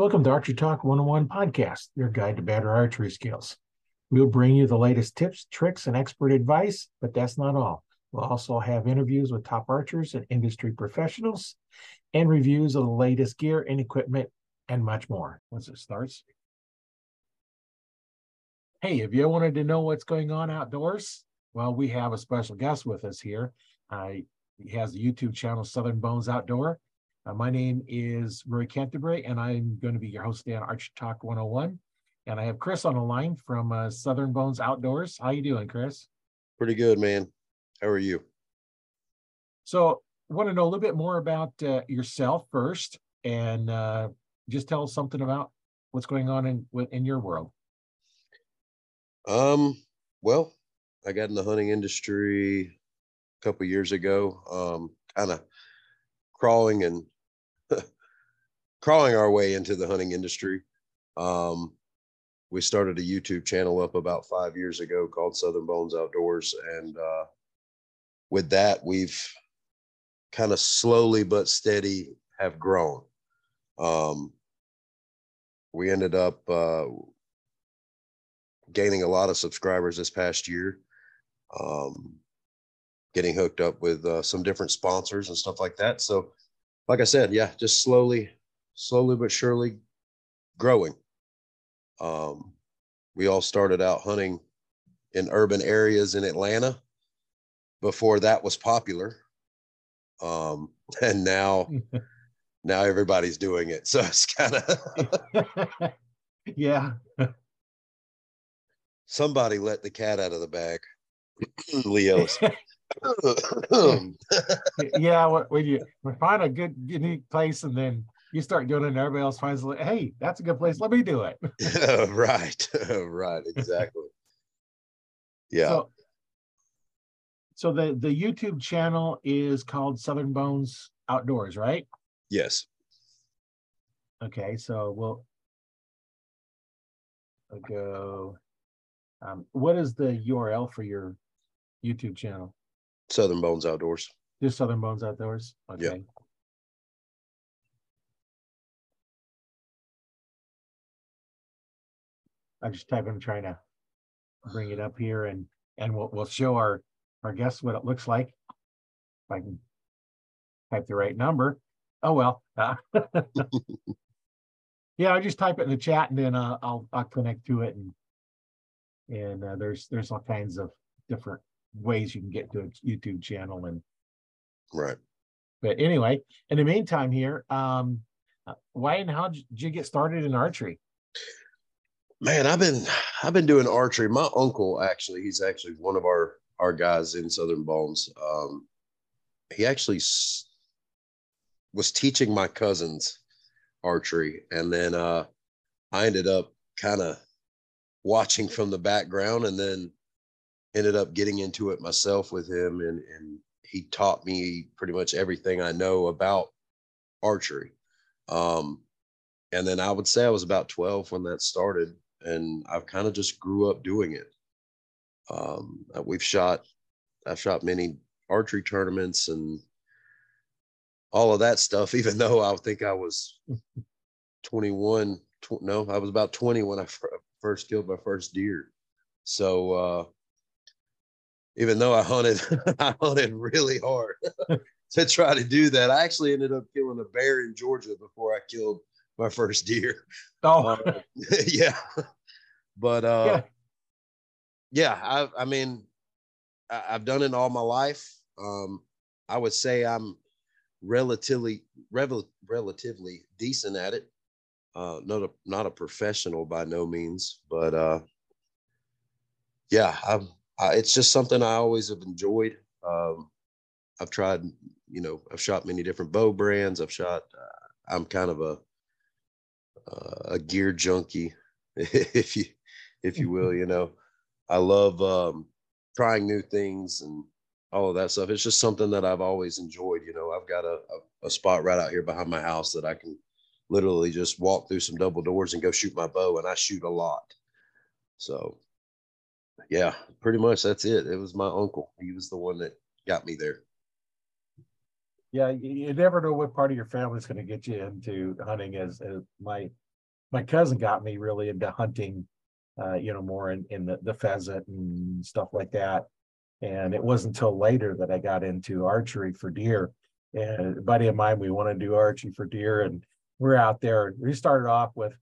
Welcome to Archery Talk 101 podcast, your guide to better archery skills. We'll bring you the latest tips, tricks, and expert advice, but that's not all. We'll also have interviews with top archers and industry professionals and reviews of the latest gear and equipment and much more. Once it starts. Hey, if you wanted to know what's going on outdoors, well, we have a special guest with us here. Uh, he has the YouTube channel Southern Bonez Outdoor. Uh, my name is Roy Canterbury, and I'm going to be your host today on Arch Talk 101. And I have Chris on the line from uh, Southern Bonez Outdoors. How you doing, Chris? Pretty good, man. How are you? So, want to know a little bit more about uh, yourself first, and uh, just tell us something about what's going on in in your world. Um. Well, I got in the hunting industry a couple years ago. Um, kind of crawling and crawling our way into the hunting industry. Um, we started a YouTube channel up about five years ago called Southern Bonez Outdoors, and uh, with that, we've kind of slowly but steady have grown. Um, we ended up uh, gaining a lot of subscribers this past year. Um, getting hooked up with uh, some different sponsors and stuff like that. So, like I said, yeah, just slowly, slowly but surely growing. Um, we all started out hunting in urban areas in Atlanta before that was popular. Um, and now, now everybody's doing it. So it's kind of, yeah. Somebody let the cat out of the bag. Leo's. yeah, when you find a good unique place and then you start doing it and everybody else finds it, hey, that's a good place. Let me do it. right. right. Exactly. Yeah. So, so the the YouTube channel is called Southern Bonez Outdoors, right? Yes. Okay, so we'll, we'll go. Um, what is the URL for your YouTube channel? Southern Bonez Outdoors. Just Southern Bonez Outdoors. Okay. Yep. I'm just typing, trying to bring it up here, and and we'll we'll show our our guests what it looks like. If I can type the right number. Oh well. Uh, yeah, I just type it in the chat, and then uh, I'll I'll connect to it, and and uh, there's there's all kinds of different ways you can get to a YouTube channel and right. But anyway, in the meantime, here, um, uh, why and how did you get started in archery? Man, I've been I've been doing archery. My uncle actually, he's actually one of our our guys in Southern Bonez. Um, he actually s- was teaching my cousins archery, and then uh, I ended up kind of watching from the background, and then ended up getting into it myself with him and and he taught me pretty much everything I know about archery. Um, and then I would say I was about 12 when that started, and I've kind of just grew up doing it. Um, uh, we've shot, I've shot many archery tournaments and all of that stuff, even though I think I was 21. Tw- no, I was about 20 when I f- first killed my first deer. So, uh, even though I hunted, I hunted really hard to try to do that. I actually ended up killing a bear in Georgia before I killed my first deer. Oh, uh, yeah. But uh, yeah, yeah I, I mean, I, have done it all my life. Um, I would say I'm relatively rel- relatively decent at it. Uh, not a not a professional by no means, but uh, yeah, I've uh, it's just something I always have enjoyed. Um, I've tried, you know, I've shot many different bow brands. I've shot. Uh, I'm kind of a uh, a gear junkie, if you if you will. You know, I love um, trying new things and all of that stuff. It's just something that I've always enjoyed. You know, I've got a, a, a spot right out here behind my house that I can literally just walk through some double doors and go shoot my bow, and I shoot a lot. So yeah, pretty much that's it. It was my uncle. He was the one that got me there. Yeah, you never know what part of your family is going to get you into hunting. As, as my my cousin got me really into hunting, uh, you know, more in, in the, the pheasant and stuff like that. And it wasn't until later that I got into archery for deer. And a buddy of mine, we want to do archery for deer, and we're out there. We started off with,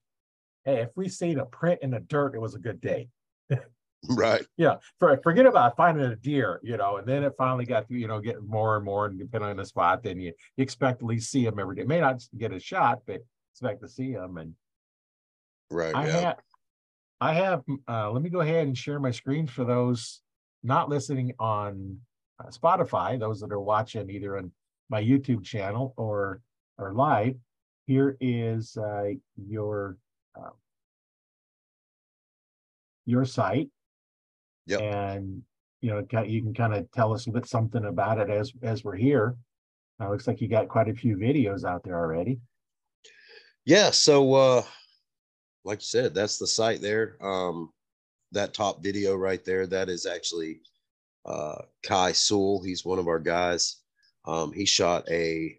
hey, if we seen a print in the dirt, it was a good day. right. Yeah, for, forget about finding a deer, you know, and then it finally got you know, getting more and more, and depending on the spot, then you, you expect to at least see them every day. May not get a shot, but expect to see them. And Right. I yeah. have, I have, uh, let me go ahead and share my screen for those not listening on uh, Spotify, those that are watching either on my YouTube channel or, or live. Here is, uh, your, uh, your site. Yep. And, you know, you can kind of tell us a bit something about it as, as we're here. Uh, looks like you got quite a few videos out there already. Yeah. So, uh, like you said, that's the site there. Um, that top video right there, that is actually uh, Kai Sewell. He's one of our guys. Um, he shot a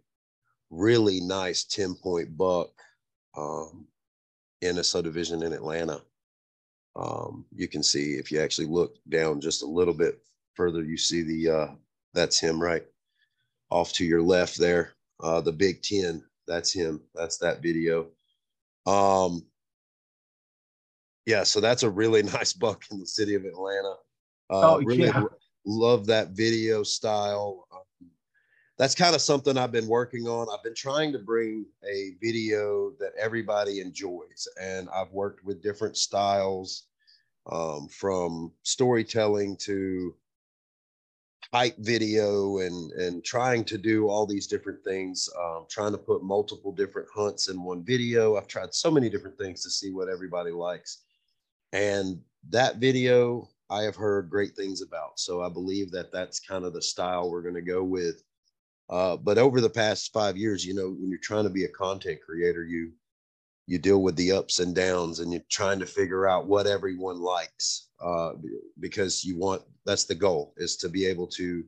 really nice 10 point buck um, in a subdivision in Atlanta. Um, you can see if you actually look down just a little bit further, you see the uh, that's him right off to your left there. Uh, the Big Ten, that's him. That's that video. Um, yeah, so that's a really nice buck in the city of Atlanta. Uh, Oh, really yeah. love that video style. Um, that's kind of something I've been working on. I've been trying to bring a video that everybody enjoys, and I've worked with different styles um, from storytelling to hype video and and trying to do all these different things um, trying to put multiple different hunts in one video. I've tried so many different things to see what everybody likes. And that video i have heard great things about. So i believe that that's kind of the style we're going to go with. Uh, but over the past five years you know when you're trying to be a content creator you you deal with the ups and downs and you're trying to figure out what everyone likes uh, because you want that's the goal is to be able to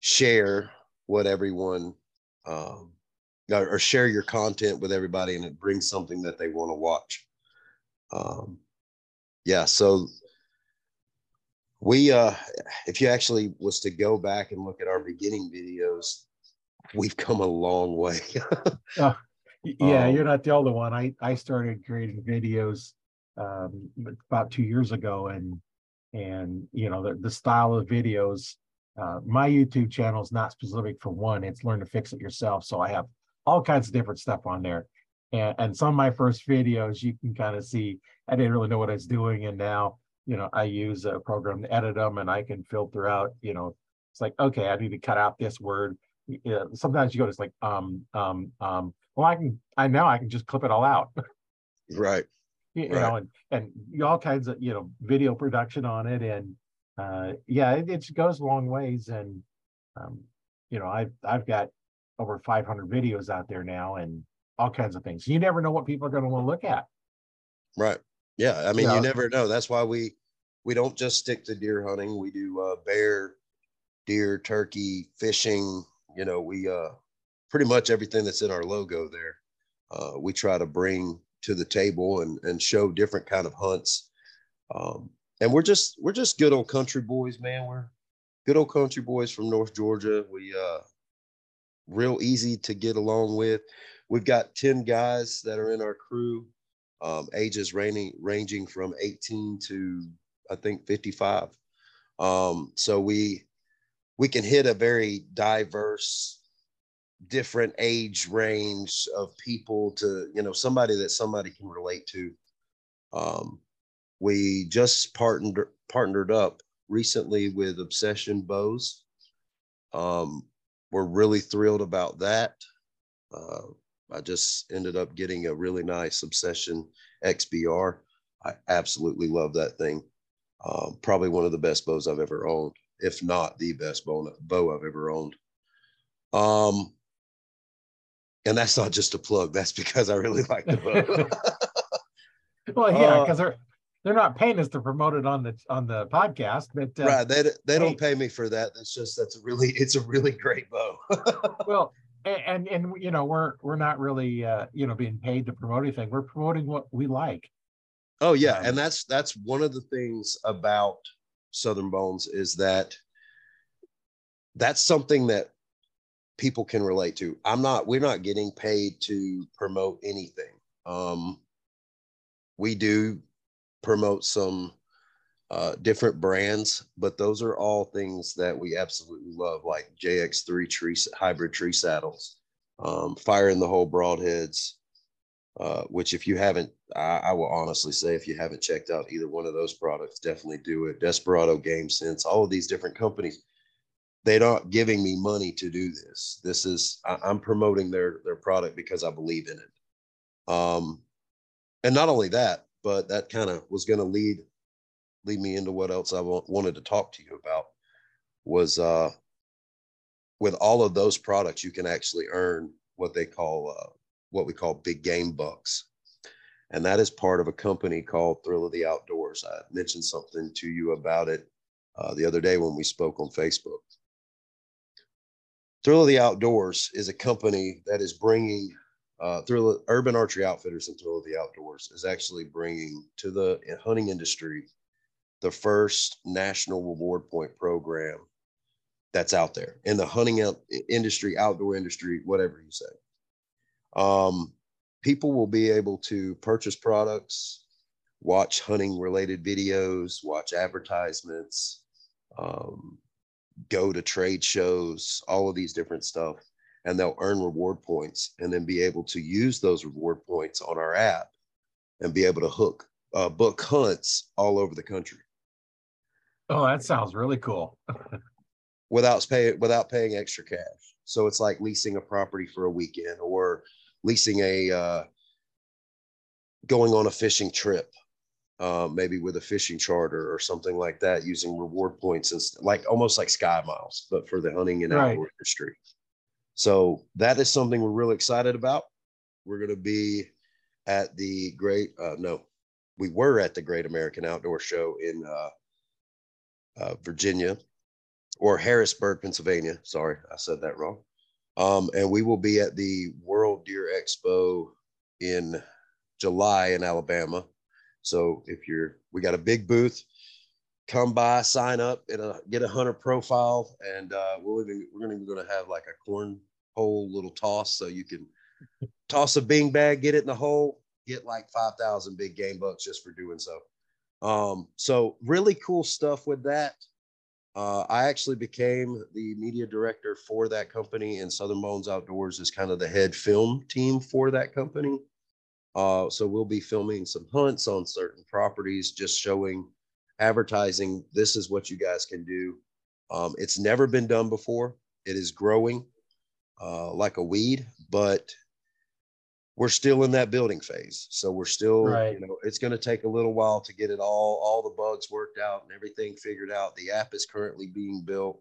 share what everyone um, or share your content with everybody and it brings something that they want to watch. Um, yeah so we uh if you actually was to go back and look at our beginning videos we've come a long way Yeah, Um, you're not the only one. I, I started creating videos um, about two years ago and, and, you know, the, the style of videos, uh, my YouTube channel is not specific for one, it's learn to fix it yourself. So I have all kinds of different stuff on there. And, and some of my first videos, you can kind of see, I didn't really know what I was doing. And now, you know, I use a program to edit them and I can filter out, you know, it's like, okay, I need to cut out this word. Yeah, sometimes you go, it's like, um, um, um, well, I can, I now I can just clip it all out, right you Right. know, and, and all kinds of, you know, video production on it. And, uh, yeah, it, it goes a long ways. And, um, you know, I've, I've got over 500 videos out there now and all kinds of things. You never know what people are going to want to look at. Right. Yeah. I mean, Yeah. you never know. That's why we we don't just stick to deer hunting. We do uh, bear, deer, turkey, fishing. You know, we uh, pretty much everything that's in our logo there. Uh, we try to bring to the table and and show different kind of hunts. Um, and we're just we're just good old country boys, man. We're good old country boys from North Georgia. We uh, real easy to get along with. We've got 10 guys that are in our crew, um, ages ranging, ranging from 18 to I think 55. Um, so we we can hit a very diverse, different age range of people to, you know, somebody that somebody can relate to. Um, we just partnered partnered up recently with Obsession Bows. Um, we're really thrilled about that. Uh, I just ended up getting a really nice Obsession XBR. I absolutely love that thing. Um, probably one of the best bows I've ever owned, if not the best bow, bow I've ever owned. Um, and that's not just a plug. That's because I really like the book. Well, yeah, Uh, because they're, they're not paying us to promote it on the, on the podcast, but, uh, right. They, they don't pay me for that. That's just, that's a really, it's a really great bow. well, and, and, and, you know, we're, we're not really, uh, you know, being paid to promote anything. We're promoting what we like. Oh yeah, Um, and that's that's one of the things about Southern Bonez is that that's something that people can relate to. I'm not we're not getting paid to promote anything. Um we do promote some uh different brands, but those are all things that we absolutely love like JX3 tree hybrid tree saddles, um fire in the hole broadheads, uh, which if you haven't, I, I, will honestly say, if you haven't checked out either one of those products, definitely do it. Desperado Game Sense, all of these different companies, they're not giving me money to do this. This is I, am promoting their their product because I believe in it. Um, and not only that, but that kind of was going to lead lead me into what else I wanted to talk to you about was uh, with all of those products, you can actually earn what they call uh, what we call big game bucks. And that is part of a company called Thrill of the Outdoors. I mentioned something to you about it uh, the other day when we spoke on Facebook. Thrill of the Outdoors is a company that is bringing uh, Thrill Urban Archery Outfitters and Thrill of the Outdoors is actually bringing to the hunting industry the first national reward point program that's out there in the hunting industry, outdoor industry, whatever you say. Um, people will be able to purchase products, watch hunting related videos, watch advertisements, um, go to trade shows, all of these different stuff, and they'll earn reward points and then be able to use those reward points on our app and be able to hook uh, book hunts all over the country. Oh, that sounds really cool. without pay without paying extra cash. So it's like leasing a property for a weekend or leasing a uh, going on a fishing trip uh, maybe with a fishing charter or something like that using reward points and like almost like sky miles but for the hunting and right. outdoor industry so that is something we're really excited about we're going to be at the great uh, no we were at the great american outdoor show in uh, uh virginia or harrisburg pennsylvania sorry i said that wrong um, and we will be at the World Deer Expo in July in Alabama. So if you're, we got a big booth. Come by, sign up, and a, get a hunter profile, and uh, we'll even we're gonna going to have like a cornhole little toss, so you can toss a bean bag, get it in the hole, get like five thousand big game bucks just for doing so. Um, so really cool stuff with that. Uh, I actually became the media director for that company, and Southern Bonez Outdoors is kind of the head film team for that company. Uh, so we'll be filming some hunts on certain properties, just showing, advertising. This is what you guys can do. Um, it's never been done before. It is growing uh, like a weed, but we're still in that building phase. So we're still, right. you know, it's going to take a little while to get it all, all the bugs worked out and everything figured out. The app is currently being built.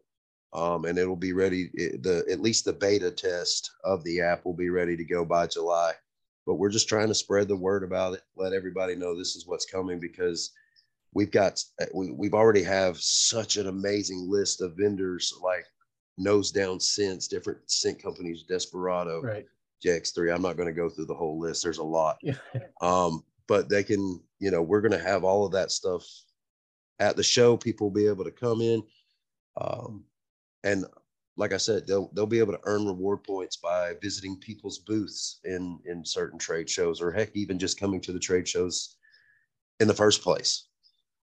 Um, and it'll be ready. It, the at least the beta test of the app will be ready to go by July. But we're just trying to spread the word about it, let everybody know this is what's coming because we've got we, we've already have such an amazing list of vendors like nose down scents, different scent companies, Desperado, right. JX3. I'm not going to go through the whole list. There's a lot. um, but they can, you know, we're going to have all of that stuff at the show. People will be able to come in. Um, and like I said, they'll they'll be able to earn reward points by visiting people's booths in in certain trade shows, or heck, even just coming to the trade shows in the first place.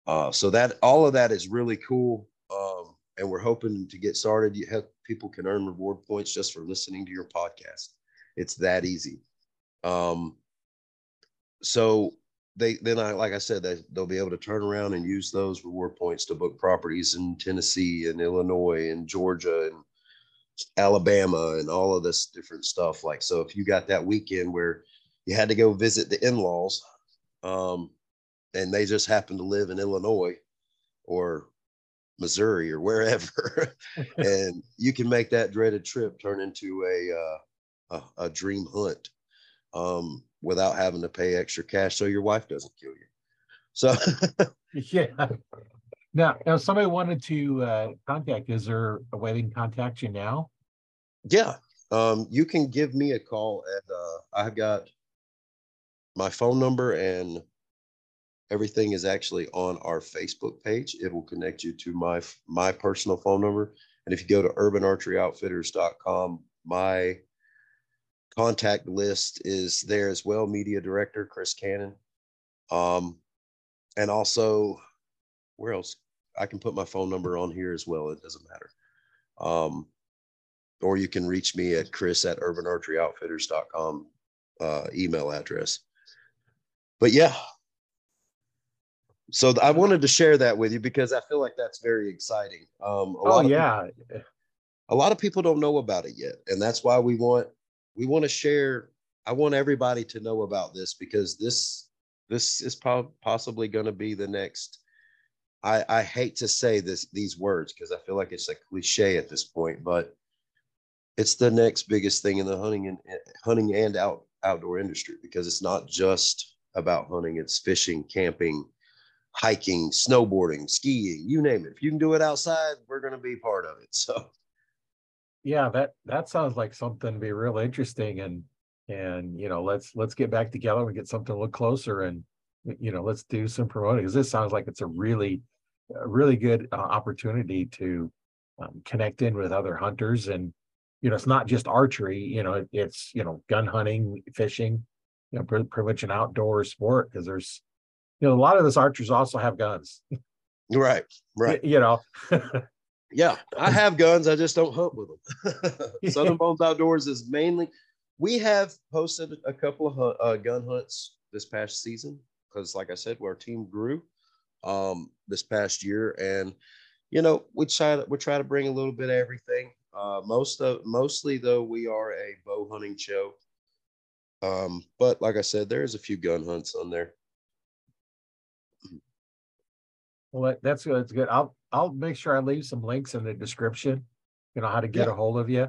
Uh, so that all of that is really cool, um, and we're hoping to get started. You have people can earn reward points just for listening to your podcast. It's that easy. Um, so they then I like I said they they'll be able to turn around and use those reward points to book properties in Tennessee and Illinois and Georgia and Alabama and all of this different stuff. Like so, if you got that weekend where you had to go visit the in-laws, um, and they just happen to live in Illinois or Missouri or wherever, and you can make that dreaded trip turn into a uh, a, a dream hunt um, without having to pay extra cash so your wife doesn't kill you. So, yeah. Now, now somebody wanted to uh, contact. Is there a way they can contact you now? Yeah. Um, you can give me a call at uh, I've got my phone number and everything is actually on our Facebook page. It will connect you to my my personal phone number. And if you go to urbanarcheryoutfitters.com, my contact list is there as well. Media director Chris Cannon. Um, and also, where else? I can put my phone number on here as well. It doesn't matter. Um, or you can reach me at chris at urbanarcheryoutfitters.com uh, email address. But yeah, so I wanted to share that with you because I feel like that's very exciting. Um, oh yeah, people, a lot of people don't know about it yet, and that's why we want we want to share. I want everybody to know about this because this this is po- possibly going to be the next. I I hate to say this these words because I feel like it's a cliche at this point, but it's the next biggest thing in the hunting and eh, hunting and out outdoor industry because it's not just about hunting; it's fishing, camping, hiking, snowboarding, skiing, you name it. If you can do it outside, we're going to be part of it. So yeah, that that sounds like something to be real interesting and and you know, let's let's get back together and get something a little closer and you know, let's do some promoting because this sounds like it's a really a really good uh, opportunity to um, connect in with other hunters and you know, it's not just archery, you know, it's you know, gun hunting, fishing, you know, pretty, pretty much an outdoor sport because there's you know, a lot of those archers also have guns. Right, right. You know. yeah, I have guns. I just don't hunt with them. Southern Bonez Outdoors is mainly. We have posted a couple of uh, gun hunts this past season because, like I said, where our team grew um, this past year, and you know we try to we try to bring a little bit of everything. Uh, most of mostly though, we are a bow hunting show. Um, but like I said, there's a few gun hunts on there. Well, that's good. That's good. I'll I'll make sure I leave some links in the description. You know how to get yeah. a hold of you.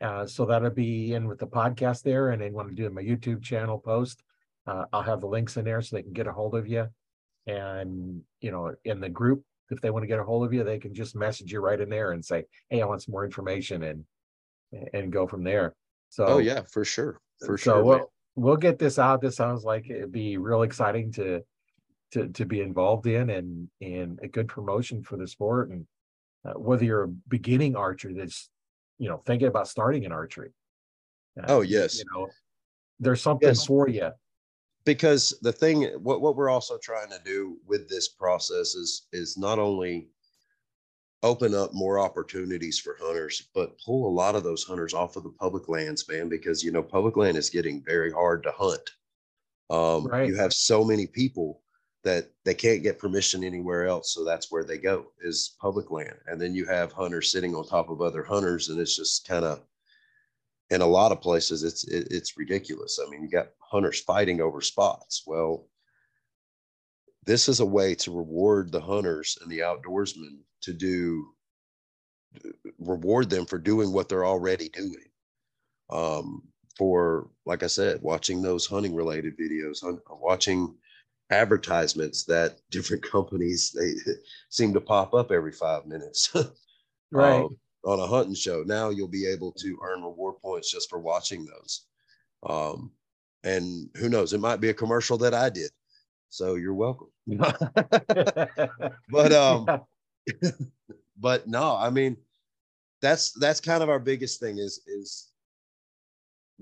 Uh, so that'll be in with the podcast there, and then when I do my YouTube channel post, uh, I'll have the links in there so they can get a hold of you. And you know, in the group, if they want to get a hold of you, they can just message you right in there and say, "Hey, I want some more information," and and go from there. So, oh yeah, for sure, for so sure. We'll, we'll get this out. This sounds like it'd be real exciting to to to be involved in and and a good promotion for the sport and uh, whether you're a beginning archer that's you know thinking about starting in archery uh, oh yes you know there's something yes. for you because the thing what, what we're also trying to do with this process is is not only open up more opportunities for hunters but pull a lot of those hunters off of the public lands man because you know public land is getting very hard to hunt um, right. you have so many people that they can't get permission anywhere else so that's where they go is public land and then you have hunters sitting on top of other hunters and it's just kind of in a lot of places it's it, it's ridiculous. I mean you got hunters fighting over spots. Well this is a way to reward the hunters and the outdoorsmen to do reward them for doing what they're already doing. Um, for like i said watching those hunting related videos watching advertisements that different companies they seem to pop up every five minutes. Right. Um, on a hunting show now you'll be able to earn reward points just for watching those. Um, and who knows it might be a commercial that i did. So you're welcome. But um but no i mean that's that's kind of our biggest thing is is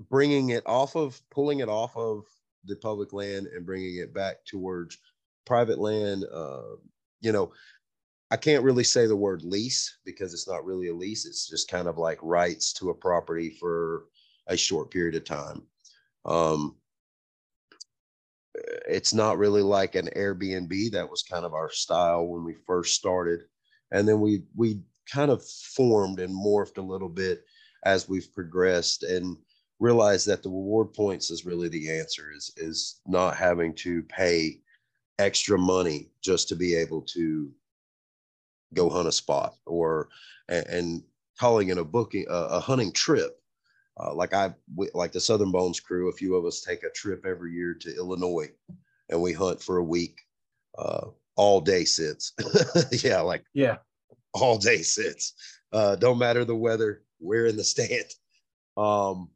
bringing it off of pulling it off of the public land and bringing it back towards private land. Uh, you know, I can't really say the word lease because it's not really a lease. It's just kind of like rights to a property for a short period of time. Um, it's not really like an Airbnb. That was kind of our style when we first started, and then we we kind of formed and morphed a little bit as we've progressed. And realized that the reward points is really the answer is is not having to pay extra money just to be able to go hunt a spot or and, and calling in a booking a, a hunting trip uh, like I like the Southern Bonez crew. A few of us take a trip every year to Illinois, and we hunt for a week, uh, all day sits. yeah, like yeah, all day sits. Uh, don't matter the weather. We're in the stand Um,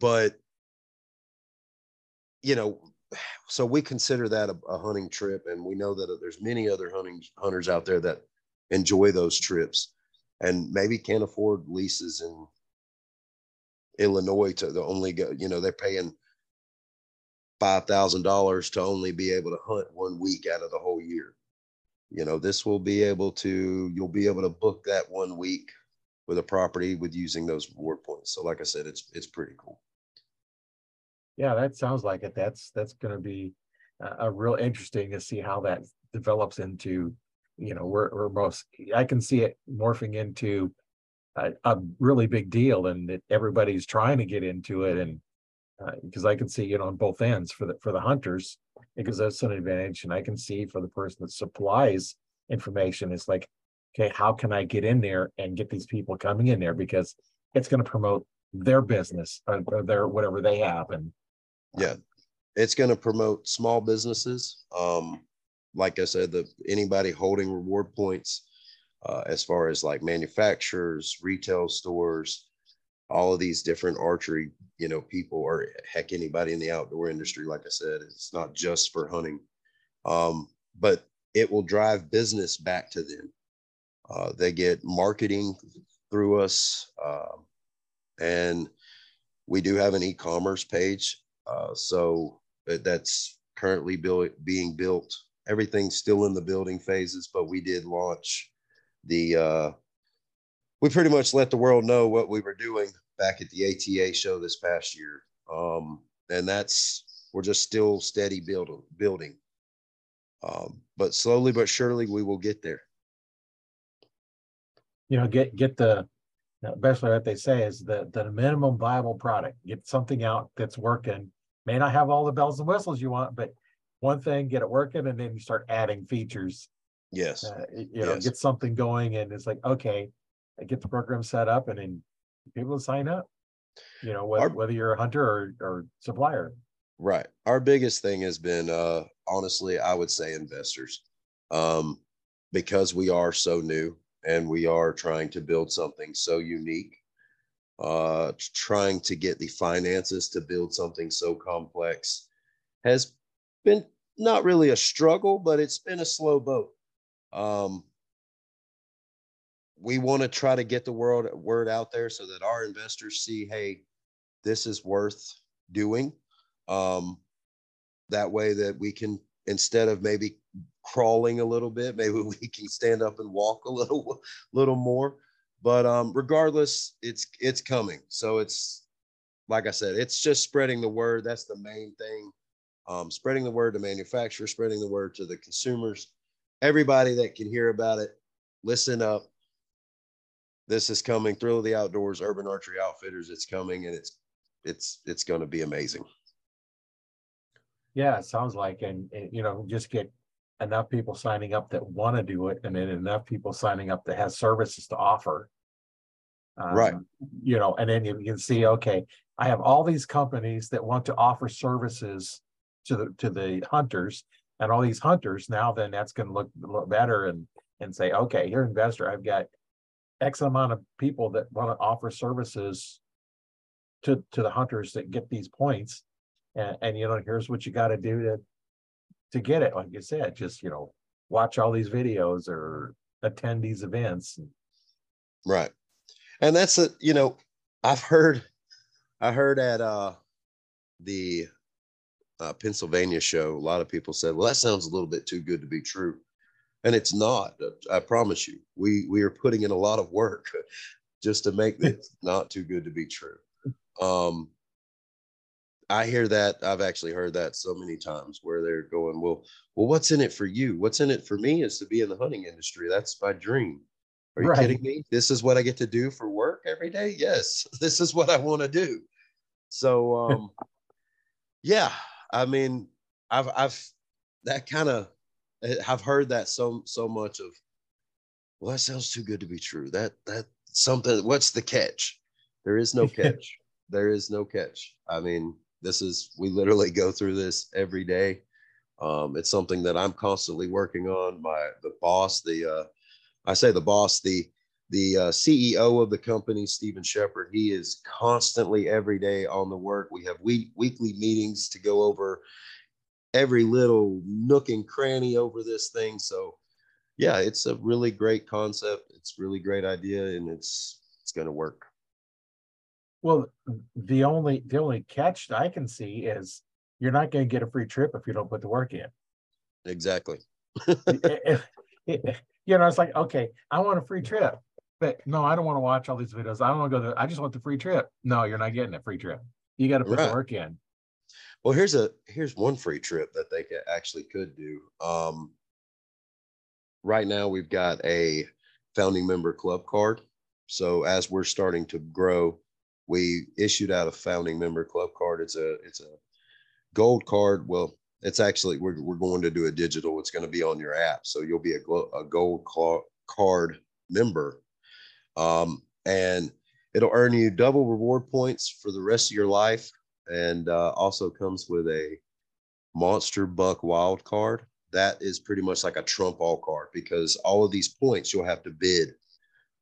but you know, so we consider that a, a hunting trip, and we know that there's many other hunting hunters out there that enjoy those trips, and maybe can't afford leases in Illinois to the only go. You know, they're paying five thousand dollars to only be able to hunt one week out of the whole year. You know, this will be able to you'll be able to book that one week with a property with using those reward points. So, like I said, it's it's pretty cool. Yeah, that sounds like it. That's that's going to be a real interesting to see how that develops into. You know, we're we're most. I can see it morphing into a, a really big deal, and that everybody's trying to get into it, and because uh, I can see you know on both ends for the for the hunters because that's an advantage, and I can see for the person that supplies information, it's like, okay, how can I get in there and get these people coming in there because it's going to promote their business or, or their whatever they have, and yeah, it's going to promote small businesses. Um, like I said, the anybody holding reward points, uh, as far as like manufacturers, retail stores, all of these different archery, you know, people or heck, anybody in the outdoor industry. Like I said, it's not just for hunting, um, but it will drive business back to them. Uh, they get marketing through us, uh, and we do have an e-commerce page uh, so that's currently being built. Everything's still in the building phases, but we did launch the. Uh, we pretty much let the world know what we were doing back at the ATA show this past year, um, and that's we're just still steady building. Building, um, but slowly but surely we will get there. You know, get get the basically what they say is the the minimum viable product. Get something out that's working may not have all the bells and whistles you want, but one thing, get it working, and then you start adding features. Yes. Uh, you know, yes. get something going, and it's like, okay, I get the program set up, and then people sign up. You know, whether, Our, whether you're a hunter or, or supplier. Right. Our biggest thing has been, uh, honestly, I would say investors, um, because we are so new and we are trying to build something so unique uh, trying to get the finances to build something so complex has been not really a struggle, but it's been a slow boat. Um, we want to try to get the word word out there so that our investors see, hey, this is worth doing. Um, that way that we can instead of maybe crawling a little bit, maybe we can stand up and walk a little little more. But um, regardless, it's it's coming. So it's like I said, it's just spreading the word. That's the main thing. Um, spreading the word to manufacturers, spreading the word to the consumers, everybody that can hear about it. Listen up. This is coming. Thrill of the Outdoors, Urban Archery Outfitters. It's coming, and it's it's it's going to be amazing. Yeah, it sounds like, and, and you know, just get enough people signing up that want to do it, and then enough people signing up that has services to offer um, right. You know, and then you can see, okay, I have all these companies that want to offer services to the to the hunters, and all these hunters now then that's going to look, look better and and say, okay, here investor, I've got X amount of people that want to offer services to to the hunters that get these points, and, and you know, here's what you got to do to to get it. Like you said, just you know, watch all these videos or attend these events. Right and that's a you know i've heard i heard at uh the uh, pennsylvania show a lot of people said well that sounds a little bit too good to be true and it's not i promise you we we are putting in a lot of work just to make this not too good to be true um i hear that i've actually heard that so many times where they're going well well what's in it for you what's in it for me is to be in the hunting industry that's my dream are you right. kidding me? This is what I get to do for work every day? Yes, this is what I want to do. So um yeah, I mean, I've I've that kind of I've heard that so so much of well, that sounds too good to be true. That that something what's the catch? There is no catch. there is no catch. I mean, this is we literally go through this every day. Um, it's something that I'm constantly working on. My the boss, the uh, I say the boss, the the uh, CEO of the company, Stephen Shepard, he is constantly every day on the work. We have week, weekly meetings to go over every little nook and cranny over this thing. So, yeah, it's a really great concept. It's really great idea, and it's it's going to work. Well, the only the only catch that I can see is you're not going to get a free trip if you don't put the work in. Exactly. you know, it's like, okay, I want a free trip, but no, I don't want to watch all these videos. I don't want to go there. I just want the free trip. No, you're not getting a free trip. You got to put right. the work in. Well, here's a here's one free trip that they actually could do. Um, right now, we've got a founding member club card. So as we're starting to grow, we issued out a founding member club card. It's a it's a gold card. Well, it's actually we're we're going to do a digital. It's going to be on your app, so you'll be a, a gold card member, um, and it'll earn you double reward points for the rest of your life, and uh, also comes with a monster buck wild card. That is pretty much like a trump all card because all of these points you'll have to bid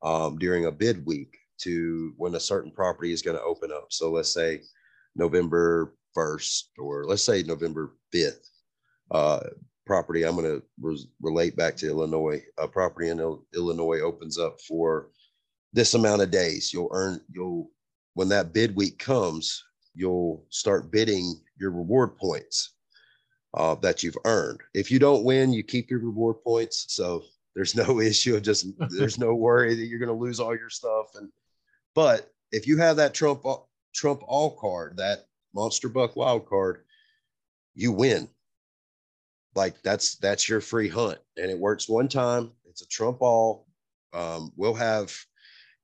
um, during a bid week to when a certain property is going to open up. So let's say November 1st, or let's say November 5th, uh, property, I'm going to re- relate back to Illinois. A property in Il- Illinois opens up for this amount of days. You'll earn, you'll, when that bid week comes, you'll start bidding your reward points uh, that you've earned. If you don't win, you keep your reward points. So there's no issue of just there's no worry that you're going to lose all your stuff and but if you have that trump trump all card that monster buck wild card you win like that's that's your free hunt and it works one time it's a trump all um, we'll have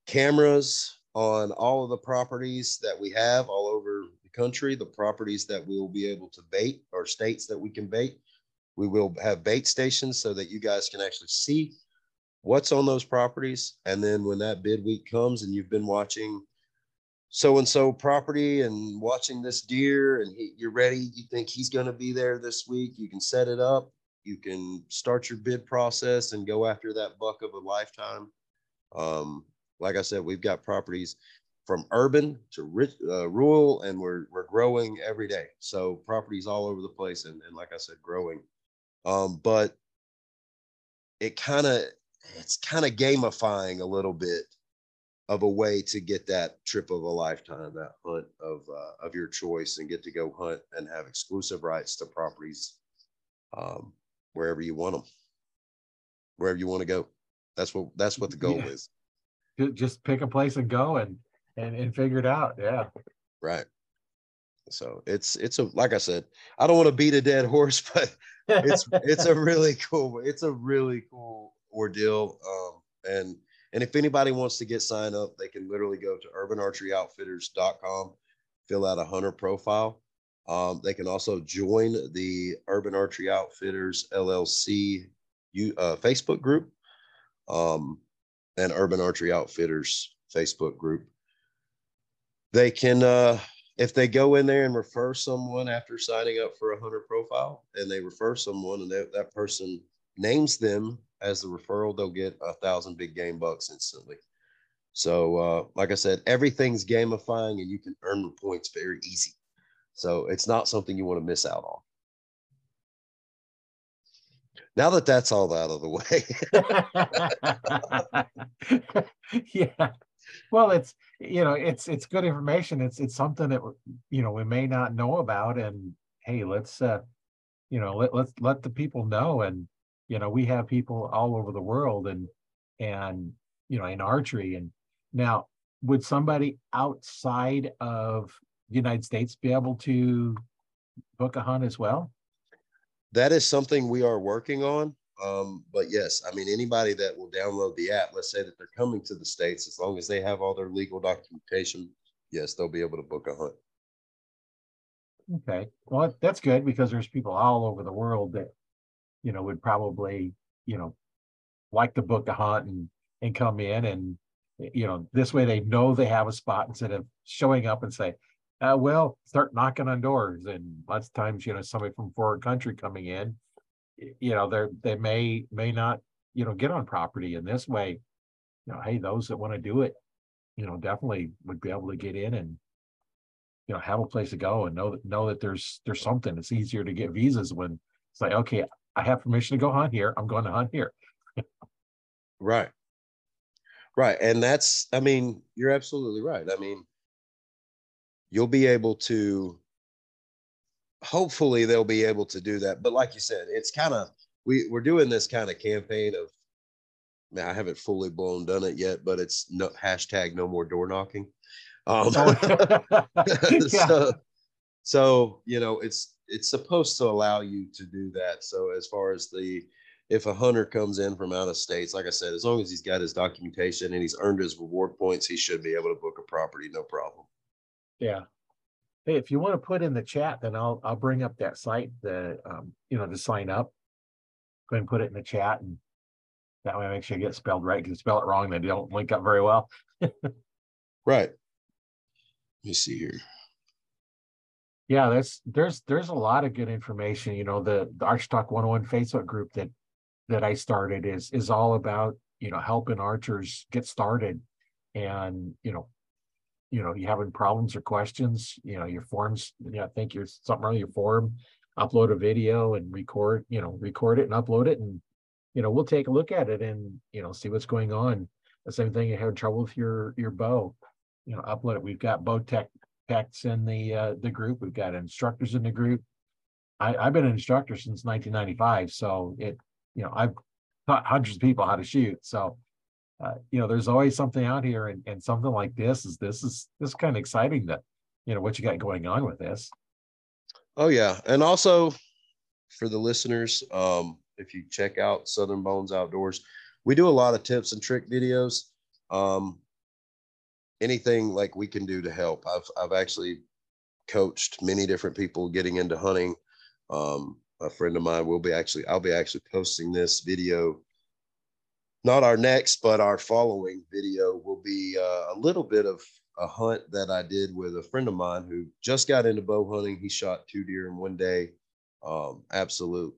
cameras on all of the properties that we have all over the country the properties that we will be able to bait or states that we can bait we will have bait stations so that you guys can actually see what's on those properties. And then when that bid week comes and you've been watching so and so property and watching this deer and he, you're ready, you think he's going to be there this week, you can set it up. You can start your bid process and go after that buck of a lifetime. Um, like I said, we've got properties from urban to rich, uh, rural, and we're we're growing every day. So properties all over the place, and, and like I said, growing. Um, but it kind of it's kind of gamifying a little bit of a way to get that trip of a lifetime, that hunt of uh, of your choice, and get to go hunt and have exclusive rights to properties um, wherever you want them, wherever you want to go. That's what that's what the goal yeah. is. Just pick a place and go and and and figure it out. Yeah. Right. So it's it's a like I said, I don't want to beat a dead horse, but it's it's a really cool it's a really cool ordeal. Um, and and if anybody wants to get signed up, they can literally go to urbanarcheryoutfitters.com, fill out a hunter profile. Um, they can also join the Urban Archery Outfitters LLC uh, Facebook group um, and Urban Archery Outfitters Facebook group. They can uh, if they go in there and refer someone after signing up for a hunter profile and they refer someone and they, that person names them as the referral, they'll get a thousand big game bucks instantly. So, uh, like I said, everything's gamifying and you can earn the points very easy. So it's not something you want to miss out on. Now that that's all out of the way. yeah. Well it's you know it's it's good information. It's it's something that you know we may not know about and hey let's uh you know let, let's let the people know. And you know we have people all over the world and and you know in archery. And now would somebody outside of the united states be able to book a hunt as well that is something we are working on um, but yes, I mean, anybody that will download the app, let's say that they're coming to the States, as long as they have all their legal documentation, yes, they'll be able to book a hunt. Okay. Well, that's good because there's people all over the world that, you know, would probably, you know, like to book a hunt and, and come in and, you know, this way they know they have a spot instead of showing up and say, uh, well, start knocking on doors. And lots of times, you know, somebody from foreign country coming in, you know they're they may may not you know get on property in this way you know, hey, those that want to do it, you know, definitely would be able to get in and you know have a place to go and know that know that there's there's something. It's easier to get visas when it's like, okay, I have permission to go hunt here. I'm going to hunt here. right. Right. And that's, I mean, you're absolutely right. I mean, you'll be able to, hopefully, they'll be able to do that. But like you said, it's kind of, we, we're doing this kind of campaign of, man, I haven't fully blown done it yet, but it's no hashtag no more door knocking. Um, oh, so, so, you know, it's, it's supposed to allow you to do that. So as far as the, if a hunter comes in from out of states, like I said, as long as he's got his documentation and he's earned his reward points, he should be able to book a property, no problem. Yeah. Hey, if you want to put in the chat, then I'll I'll bring up that site, the um, you know, to sign up. Go ahead and put it in the chat, and that way I make sure you get spelled right. Because spell it wrong, they don't link up very well. right. Let me see here. Yeah, there's there's there's a lot of good information. You know, the the Arch Talk 101 Facebook group that that I started is is all about you know helping archers get started, and you know, you know, you having problems or questions, you know, your forms. You know, think you're something wrong with your form. Upload a video and record, you know, record it and upload it, and you know, we'll take a look at it and you know see what's going on. The same thing you have trouble with your your bow, you know, upload it. We've got bow tech techs in the uh, the group. We've got instructors in the group. I, I've been an instructor since 1995, so it you know, I've taught hundreds of people how to shoot. So, uh, you know, there's always something out here, and, and something like this is this is this is kind of exciting that you know what you got going on with this. Oh yeah, and also for the listeners, um, if you check out Southern Bonez Outdoors, we do a lot of tips and trick videos. Um, anything like we can do to help. I've I've actually coached many different people getting into hunting. Um, a friend of mine will be actually I'll be actually posting this video not our next but our following video will be uh, a little bit of a hunt that I did with a friend of mine who just got into bow hunting he shot two deer in one day um absolute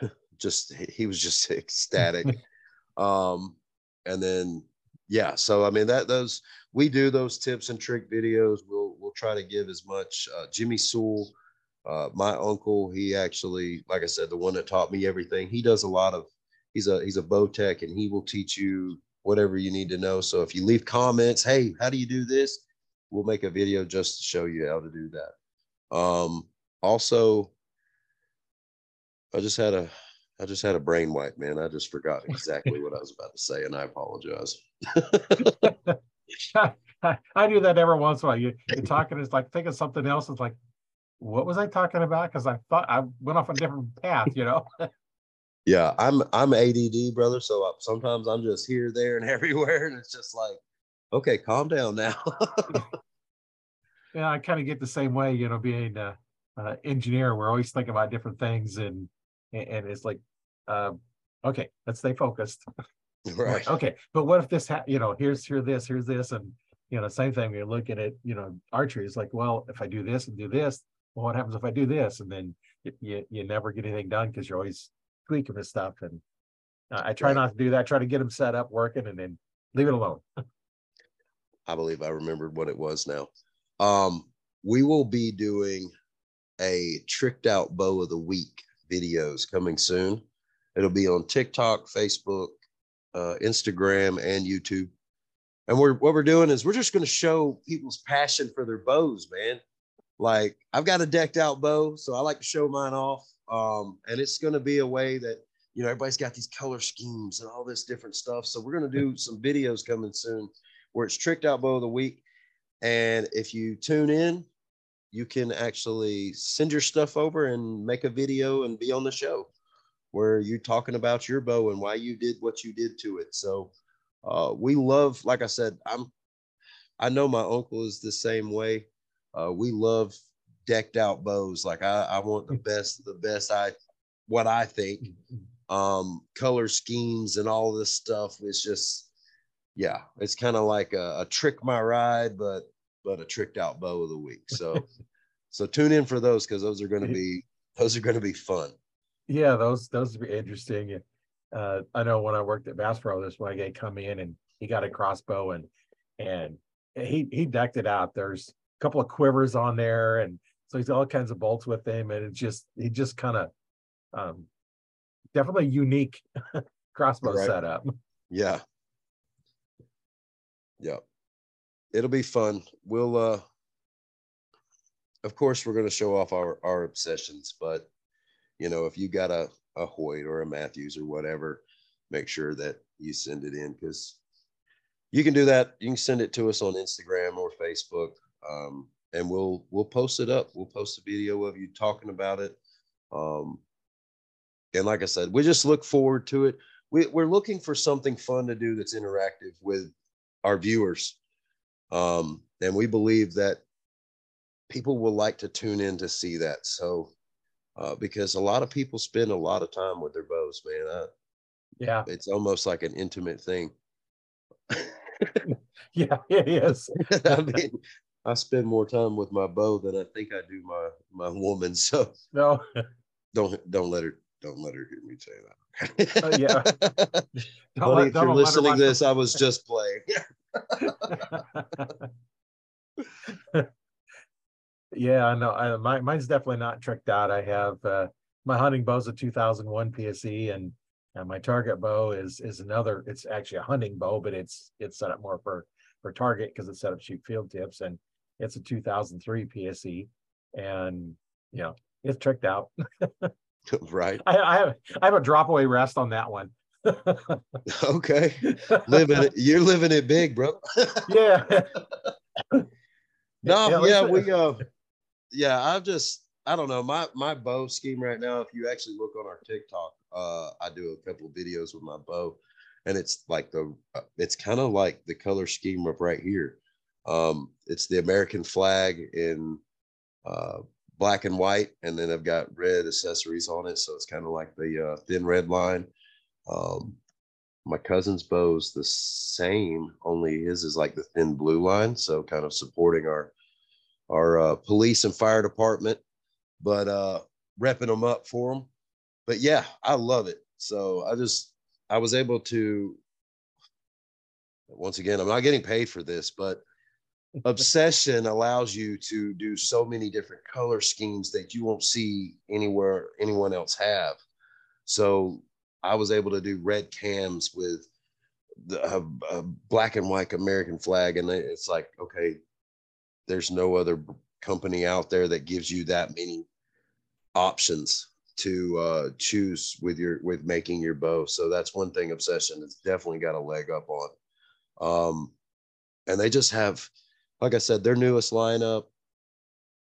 just he was just ecstatic um and then yeah so i mean that those we do those tips and trick videos we'll we'll try to give as much uh, jimmy sewell uh, my uncle, he actually, like I said, the one that taught me everything. He does a lot of. He's a he's a bow tech, and he will teach you whatever you need to know. So if you leave comments, hey, how do you do this? We'll make a video just to show you how to do that. Um, also, I just had a I just had a brain wipe, man. I just forgot exactly what I was about to say, and I apologize. I do that every once in a while. You, are talking, it's like think of something else. It's like, what was I talking about? Because I thought I went off a different path, you know. yeah, I'm I'm ADD, brother. So uh, sometimes I'm just here, there, and everywhere, and it's just like, okay, calm down now. yeah, I kind of get the same way, you know, being a, a, engineer. We're always thinking about different things, and and it's like, uh, okay, let's stay focused. Right. okay, but what if this, ha- you know, here's here this, here's this, and you know, same thing. you're looking at you know, archery is like, well, if I do this and do this, well, what happens if I do this? And then you, you never get anything done because you're always tweaking this stuff. And uh, I try right. not to do that. I try to get them set up working and then leave it alone. I believe I remembered what it was now. Um, we will be doing a tricked out bow of the week videos coming soon. It'll be on TikTok, Facebook, uh, Instagram, and YouTube. And we're what we're doing is we're just going to show people's passion for their bows, man. Like I've got a decked out bow, so I like to show mine off. Um, and it's going to be a way that you know everybody's got these color schemes and all this different stuff. So we're going to do some videos coming soon where it's tricked out bow of the week. And if you tune in, you can actually send your stuff over and make a video and be on the show where you're talking about your bow and why you did what you did to it. So uh, we love, like I said, I'm I know my uncle is the same way. Uh, we love decked out bows. Like I, I want the best, the best I, what I think, um, color schemes and all this stuff is just, yeah, it's kind of like a, a, trick my ride, but, but a tricked out bow of the week. So, so tune in for those. Cause those are going to be, those are going to be fun. Yeah. Those, those would be interesting. uh, I know when I worked at Bass Pro, this one guy come in and he got a crossbow and and he he decked it out. There's couple of quivers on there, and so he's got all kinds of bolts with him, and it just he just kind of um, definitely unique crossbow Right. setup. Yeah. Yeah. It'll be fun. We'll uh of course we're gonna show off our our obsessions, but you know, if you got a, a Hoyt or a Mathews or whatever, make sure that you send it in because you can do that. You can send it to us on Instagram or Facebook. Um, and we'll we'll post it up. We'll post a video of you talking about it. Um, and like I said, we just look forward to it we, we're looking for something fun to do that's interactive with our viewers. Um, and we believe that people will like to tune in to see that. So, uh, because a lot of people spend a lot of time with their bows, man. Uh, Yeah, it's almost like an intimate thing. yeah, it is. I mean, I spend more time with my bow than I think I do my my woman. So No, don't don't let her don't let her hear me say that. Uh, yeah. Don't Honey, let- if you're listening to this, I was just playing. yeah, I know. I, my, mine's definitely not tricked out. I have uh, my hunting bow's a 2001 PSE, and and my target bow is is another. It's actually a hunting bow, but it's it's set up more for for target because it's set up shoot field tips, and it's a 2003 PSE, and you know it's tricked out. right. I, I have I have a drop away rest on that one. Okay. Living it. You're living it big, bro. yeah. no, Yeah, yeah, we uh yeah, I've just I don't know. My my bow scheme right now, if you actually look on our TikTok, uh I do a couple of videos with my bow and it's like the uh, it's kind of like the color scheme of right here. Um it's the American flag in uh black and white and then I've got red accessories on it so it's kind of like the uh, thin red line. Um my cousin's bow's the same, only his is like the thin blue line, so kind of supporting our our uh, police and fire department, but uh, repping them up for them. But yeah, I love it. So I just I was able to. Once again, I'm not getting paid for this, but obsession allows you to do so many different color schemes that you won't see anywhere anyone else have. So I was able to do red cams with the black and white American flag, and it's like, okay, there's no other company out there that gives you that many options to uh, choose with your with making your bow. So that's one thing. Obsession has definitely got a leg up on. Um, and they just have, like I said, their newest lineup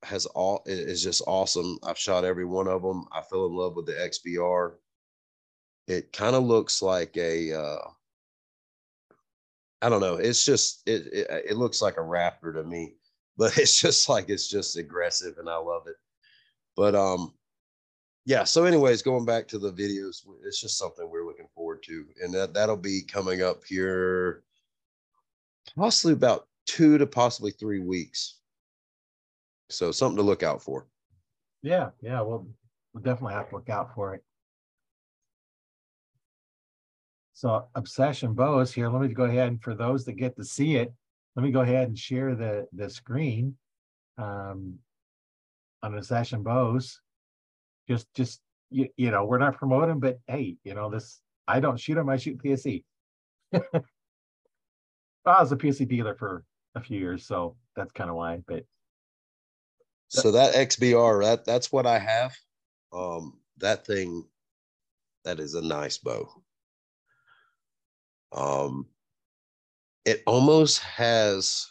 has all is just awesome. I've shot every one of them. I fell in love with the XBR it kind of looks like a uh i don't know it's just it, it it looks like a raptor to me but it's just like it's just aggressive and i love it but um yeah so anyways going back to the videos it's just something we're looking forward to and that that'll be coming up here possibly about two to possibly three weeks so something to look out for Yeah, yeah, we'll, we'll definitely have to look out for it. So Obsession Bows here, let me go ahead and for those that get to see it, let me go ahead and share the, the screen. Um, on Obsession Bows. Just, just, you, you know, we're not promoting, but hey, you know, this, I don't shoot them, I shoot PSE. I was a PSE dealer for a few years, so that's kind of why, but So that XBR, that that's what I have. Um, that thing, that is a nice bow. Um, it almost has,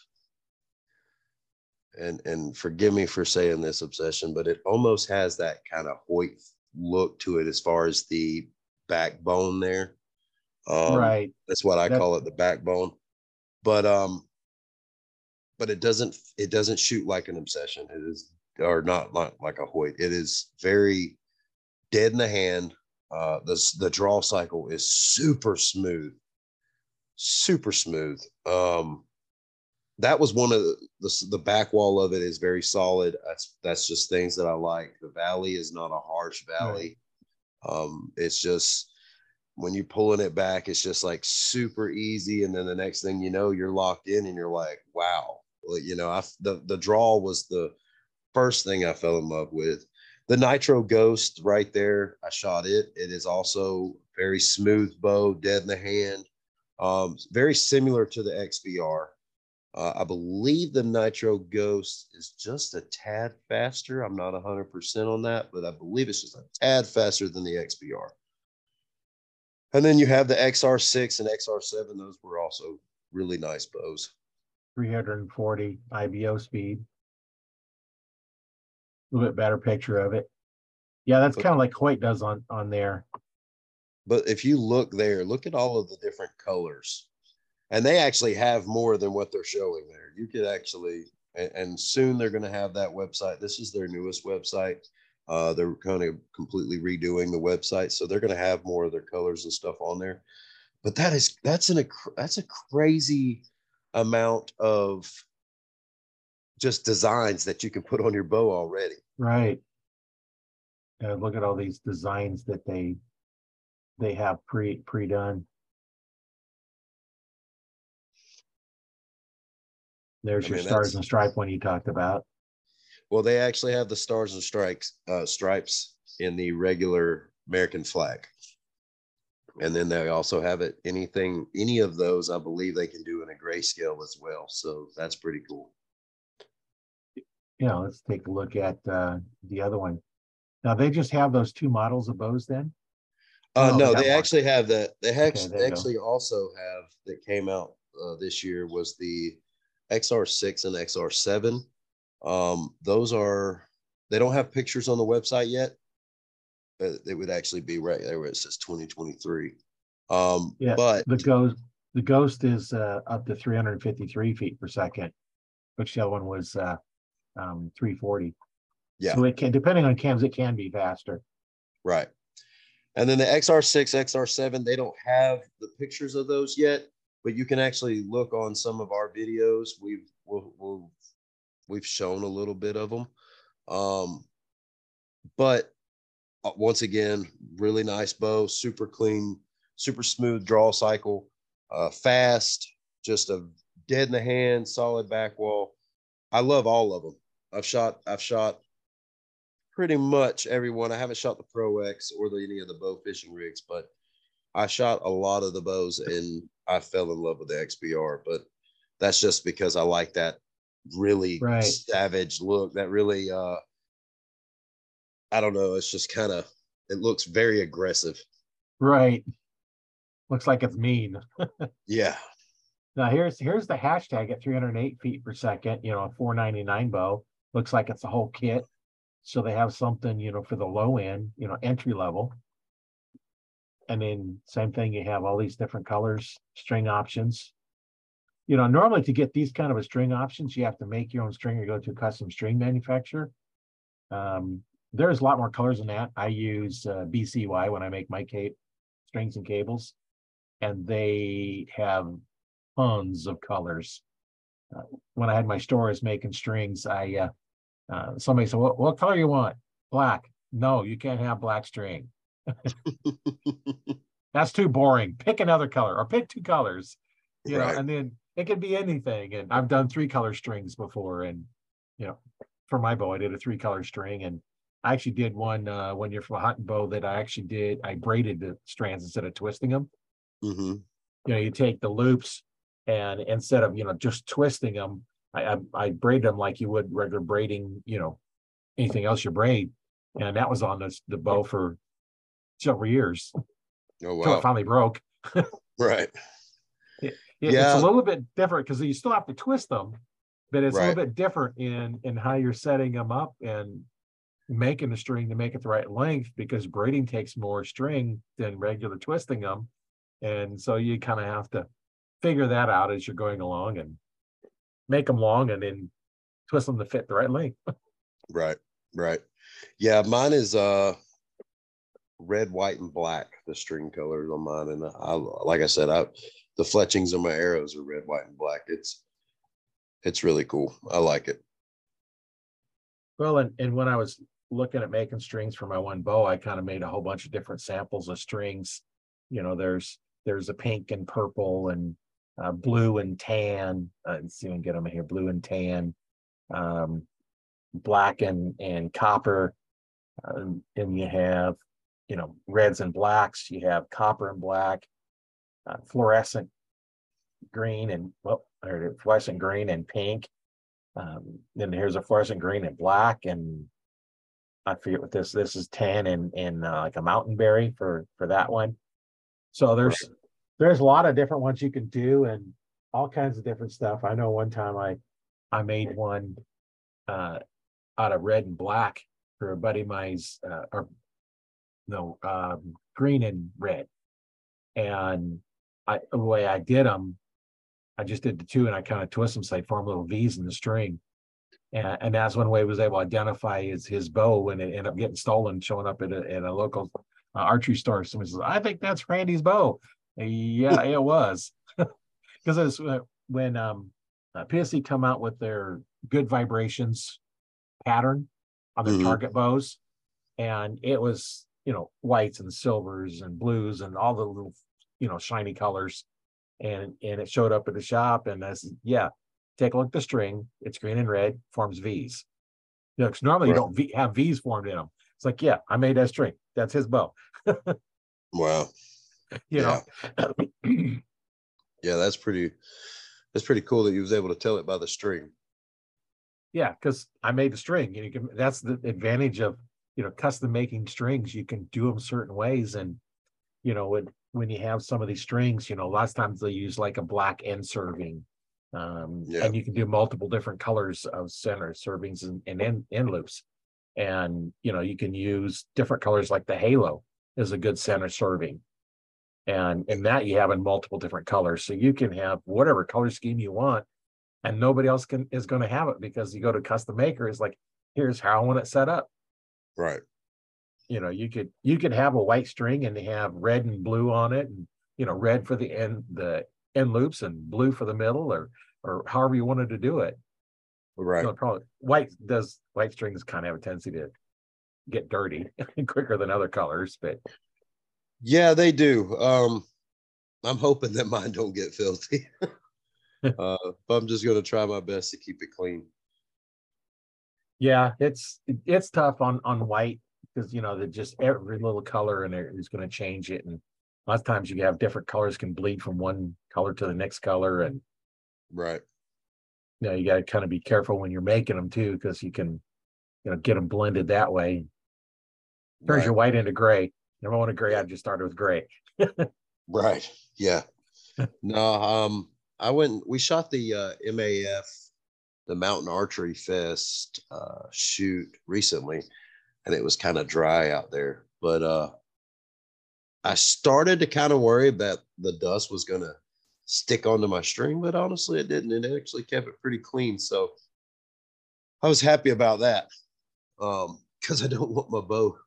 and and forgive me for saying this obsession, but it almost has that kind of Hoyt look to it as far as the backbone there. Um, right, that's what I That- call it, the backbone. But um, but it doesn't it doesn't shoot like an obsession. It is or not like like a Hoyt. It is very dead in the hand. Uh, the the draw cycle is super smooth, super smooth. Um, that was one of the, the the back wall of it is very solid. That's that's just things that I like. The valley is not a harsh valley. Um, it's just when you're pulling it back, it's just like super easy. And then the next thing you know, you're locked in and you're like, wow. You know, I, the, the draw was the first thing I fell in love with. The Nitro Ghost right there, I shot it. It is also very smooth bow, dead in the hand, um, very similar to the XBR. Uh, I believe the Nitro Ghost is just a tad faster. I'm not 100% on that, but I believe it's just a tad faster than the XBR. And then you have the XR6 and XR7. Those were also really nice bows. 340 IBO speed. A little bit better picture of it. Yeah, that's kind of like Hoyt does on on there. But if you look there, look at all of the different colors. And they actually have more than what they're showing there. You could actually, and, and soon they're going to have that website. This is their newest website. Uh, they're kind of completely redoing the website, so they're going to have more of their colors and stuff on there. But that is that's an that's a crazy amount of just designs that you can put on your bow already. Right. Uh, look at all these designs that they they have pre pre done. There's I your mean, stars and stripe one you talked about. Well, they actually have the stars and stripes uh, stripes in the regular American flag. And then they also have it anything, any of those, I believe they can do in a grayscale as well. So that's pretty cool. Yeah, let's take a look at uh, the other one. Now they just have those two models of bows then? Uh, oh, no, they, they actually have that. They actually, okay, actually also have that came out uh, this year was the XR6 and XR7. Um, those are they don't have pictures on the website yet. But it would actually be right there where it says 2023. Um, yeah, but the ghost the ghost is uh, up to 353 feet per second, which the other one was uh, um, 340. Yeah. So it can, depending on cams, it can be faster. Right. And then the XR6, XR7, they don't have the pictures of those yet, but you can actually look on some of our videos. We've we'll, we'll we've shown a little bit of them. Um, but uh, once again, really nice bow, super clean, super smooth draw cycle, uh, fast, just a dead in the hand, solid back wall. I love all of them. I've shot, I've shot pretty much everyone. I haven't shot the Pro X or the, any of the bow fishing rigs, but I shot a lot of the bows and I fell in love with the XBR. But that's just because I like that really right. savage look. That really, uh, I don't know. It's just kind of, it looks very aggressive. Right. Looks like it's mean. yeah. Now here's here's the hashtag at 308 feet per second. You know, a 499 bow looks like it's a whole kit. So they have something, you know, for the low end, you know, entry level. And then same thing, you have all these different colors, string options. You know, normally to get these kind of a string options, you have to make your own string or go to a custom string manufacturer. Um, there's a lot more colors than that. I use uh, BCY when I make my cape strings and cables, and they have tons of colors. Uh, when I had my stores making strings, I uh, uh, somebody said, what, what color you want? Black. No, you can't have black string. That's too boring. Pick another color or pick two colors. You right. know, and then it can be anything. And I've done three color strings before. And you know, for my bow, I did a three color string. And I actually did one uh one year from a hunting bow that I actually did, I braided the strands instead of twisting them. Mm-hmm. You know, you take the loops and instead of you know just twisting them, I, I, I braid them like you would regular braiding, you know, anything else you braid. And that was on this, the bow for several years. Oh, wow. Until it finally broke. right. It, it, yeah. It's a little bit different because you still have to twist them, but it's right. a little bit different in in how you're setting them up and making the string to make it the right length because braiding takes more string than regular twisting them. And so you kind of have to figure that out as you're going along and make them long and then twist them to fit the right length. right, right. Yeah, mine is uh red, white, and black. The string colors on mine, and I like I said, I the fletchings of my arrows are red, white, and black. It's it's really cool. I like it. Well, and and when I was looking at making strings for my one bow, I kind of made a whole bunch of different samples of strings you know, there's there's a pink and purple and uh, blue and tan. Uh, let's see if we can get them here. Blue and tan, um, black and and copper, um, and you have you know reds and blacks. You have copper and black, uh, fluorescent green and well, or fluorescent green and pink. Um, then here's a fluorescent green and black, and I forget what this. This is tan and and uh, like a mountain berry for for that one. So there's right. there's a lot of different ones you can do, and all kinds of different stuff. I know one time I I made one uh, out of red and black for a buddy of mine's, uh, or no, um, green and red. And I the way I did them, I just did the two, and I kind of twist them so they form little V's in the string. And, and that's one way was able to identify his his bow when it ended up getting stolen, showing up at a, at a local uh, archery store. Someone says, "I think that's Randy's bow." Yeah, it was because it's uh, when um, uh, PSE come out with their good vibrations pattern on their mm-hmm. target bows, and it was you know whites and silvers and blues and all the little you know shiny colors, and and it showed up at the shop, and I said, "Yeah, take a look at the string. It's green and red, forms V's. You know, normally right. you don't v, have V's formed in them. It's like, yeah, I made that string. That's his bow. wow. You yeah. know. yeah, that's pretty that's pretty cool that you was able to tell it by the string. Yeah, because I made the string. You can that's the advantage of you know custom making strings. You can do them certain ways, and you know when when you have some of these strings, you know, a lot of times they use like a black end serving um, yeah. and you can do multiple different colors of center servings and, and end, end loops. And you know you can use different colors like the halo is a good center serving. And in that you have in multiple different colors. So you can have whatever color scheme you want and nobody else can is going to have it because you go to custom maker is like here's how i want it set up. Right. You know you could you could have a white string and have red and blue on it and you know red for the end the end loops and blue for the middle or or however you wanted to do it. Right. So probably white does white strings kind of have a tendency to get dirty quicker than other colors, but yeah, they do. Um I'm hoping that mine don't get filthy. uh but I'm just gonna try my best to keep it clean. Yeah, it's it's tough on on white because you know that just every little color in there is going to change it and a lot of times you have different colors can bleed from one color to the next color and right. you know you got to kind of be careful when you're making them too because you can you know get them blended that way. Turns right. your white into gray. Never want a gray i just started with gray. Right. Yeah. No um i went we shot the uh maf the mountain archery fest uh shoot recently and it was kind of dry out there but uh I started to kind of worry that the dust was going to stick onto my string, but honestly, it didn't. It actually kept it pretty clean. So I was happy about that Um because um, I don't want my bow.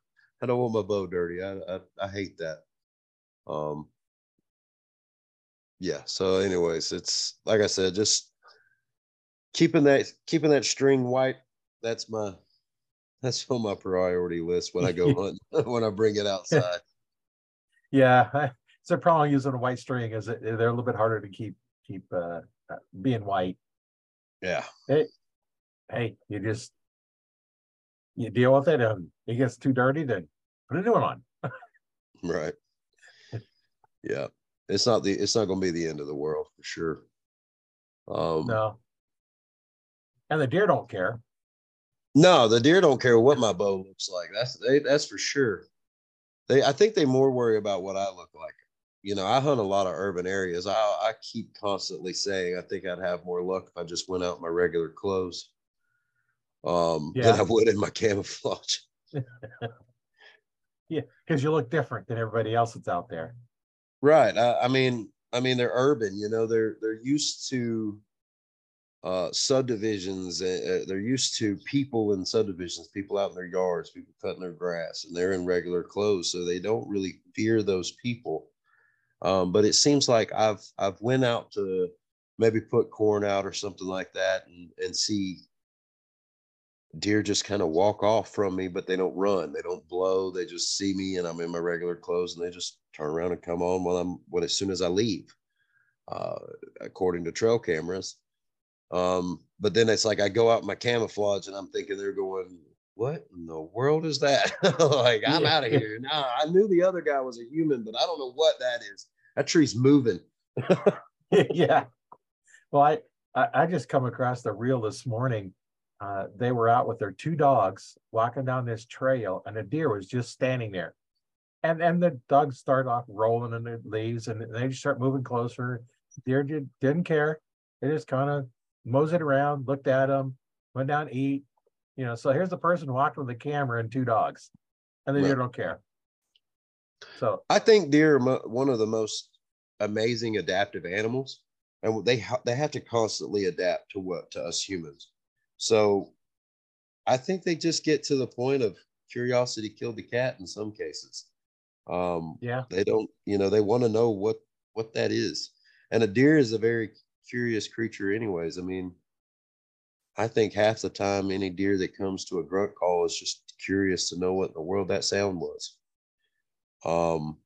I don't want my bow dirty. I, I, I hate that. Um, yeah. So, anyways, it's like I said, just keeping that keeping that string white. That's my that's on my priority list when I go hunt when I bring it outside. Yeah, it's a problem using a white string. Is it, they're a little bit harder to keep keep uh, uh, being white. Yeah. Hey, hey, you just you deal with it, and it gets too dirty, then put a new one on. right. Yeah, it's not the it's not going to be the end of the world for sure. Um, no. And the deer don't care. No, the deer don't care what my bow looks like. That's they, that's for sure. They, I think they more worry about what I look like. You know, I hunt a lot of urban areas. I, I keep constantly saying I think I'd have more luck if I just went out in my regular clothes um, yeah. than I would in my camouflage. yeah, because you look different than everybody else that's out there. Right. I, I mean, I mean, they're urban. You know, they're they're used to uh, subdivisions. Uh, they're used to people in subdivisions, people out in their yards, people cutting their grass, and they're in regular clothes, so they don't really fear those people. Um, but it seems like I've I've went out to maybe put corn out or something like that, and and see deer just kind of walk off from me, but they don't run. They don't blow. They just see me and I'm in my regular clothes and they just turn around and come on when I'm when as soon as I leave, uh, according to trail cameras. Um, but then it's like I go out in my camouflage and I'm thinking they're going, what in the world is that? like I'm yeah. out of here. Nah, I knew the other guy was a human, but I don't know what that is. That tree's moving. yeah. Well, I, I, just come across the reel this morning. Uh, they were out with their two dogs walking down this trail, and a deer was just standing there. And and the dogs start off rolling in the leaves, and they just start moving closer. Deer did, didn't care. They just kind of moseyed around, looked at them, went down to eat. You know, so here's the person walking with a camera and two dogs, and the right. deer don't care. So I think deer are one of the most amazing adaptive animals, and they ha- they have to constantly adapt to what to us humans. So I think they just get to the point of curiosity killed the cat in some cases. Um, yeah, they don't, you know, they want to know what what that is, and a deer is a very curious creature, anyways. I mean, I think half the time any deer that comes to a grunt call is just curious to know what in the world that sound was. Um,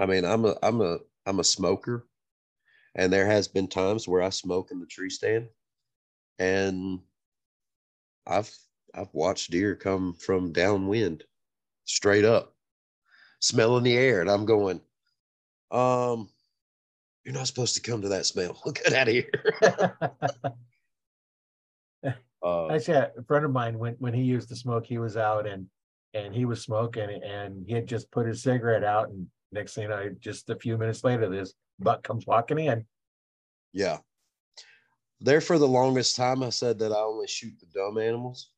I mean, I'm a I'm a I'm a smoker, and there has been times where I smoke in the tree stand, and I've I've watched deer come from downwind, straight up, smelling the air, and I'm going, um, you're not supposed to come to that smell. Get out of here. uh, Actually, a friend of mine when when he used to smoke, he was out and and he was smoking and he had just put his cigarette out and next thing i just a few minutes later, this buck comes walking in. Yeah. There for the longest time, I said that I only shoot the dumb animals,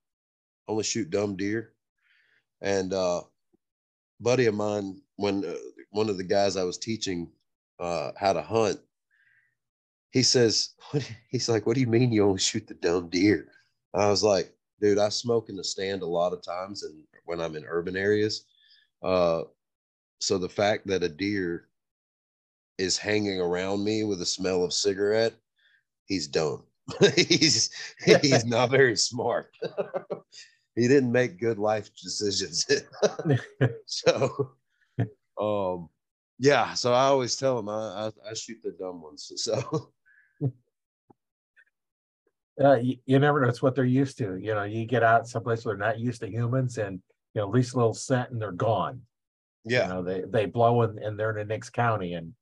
only shoot dumb deer. And uh buddy of mine, when uh, one of the guys I was teaching uh, how to hunt, he says, he's like, what do you mean you only shoot the dumb deer? I was like, dude, I smoke in the stand a lot of times and when I'm in urban areas. Uh, so the fact that a deer is hanging around me with the smell of cigarette, he's dumb. he's he's not very smart. he didn't make good life decisions. so um yeah, so I always tell them I, I, I shoot the dumb ones. So uh, you, you, never know. It's what they're used to. You know, you get out someplace where they're not used to humans, and you know, at least a little scent, and they're gone. Yeah, you know, they they blow and, and they're in the next county, and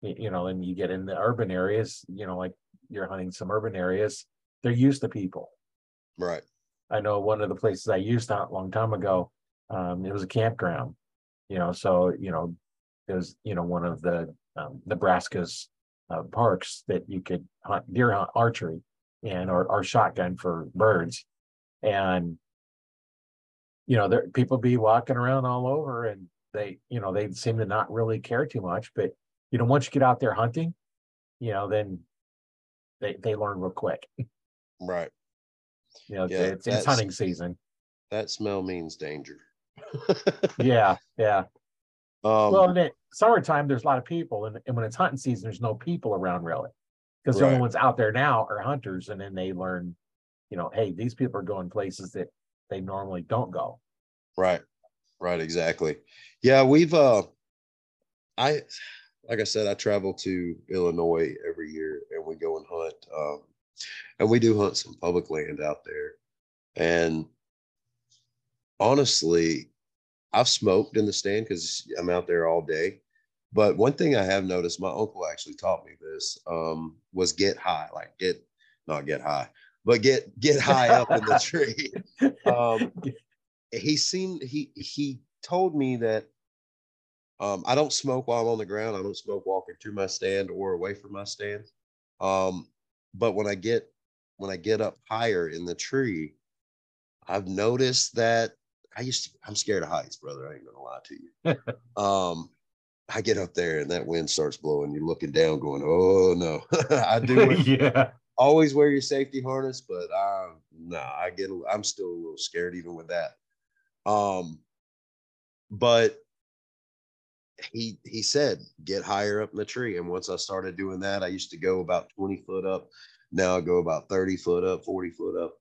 you know, and you get in the urban areas. You know, like you're hunting some urban areas, they're used to people. Right. I know one of the places I used to hunt a long time ago. Um, it was a campground. You know, so you know, it was you know one of the um, Nebraska's uh, parks that you could hunt deer hunt archery and or, or shotgun for birds, and you know there people be walking around all over and they you know they seem to not really care too much but you know once you get out there hunting you know then they they learn real quick. Right. You know yeah, it's, it's hunting season. that smell means danger. Yeah yeah. Um, well in the summertime there's a lot of people and, and when it's hunting season there's no people around really because right. the only ones out there now are hunters and then they learn you know hey these people are going places that they normally don't go. Right right exactly. Yeah we've uh i like i said i travel to illinois every year and we go and hunt um and we do hunt some public land out there. And honestly i've smoked in the stand because i'm out there all day. But one thing i have noticed my uncle actually taught me this um, was get high like get not get high but get get high up in the tree um, he seemed he he told me that um, I don't smoke while I'm on the ground. I don't smoke walking to my stand or away from my stand. Um, but when I get when I get up higher in the tree, I've noticed that I used to. I'm scared of heights, brother. I ain't gonna lie to you. um, I get up there and that wind starts blowing. You're looking down, going, "Oh no!" I do. yeah. Always wear your safety harness, but um, no, I get. I'm still a little scared even with that. Um, but he he said get higher up in the tree, and once I started doing that, I used to go about 20 foot up. Now I go about 30 foot up, 40 foot up.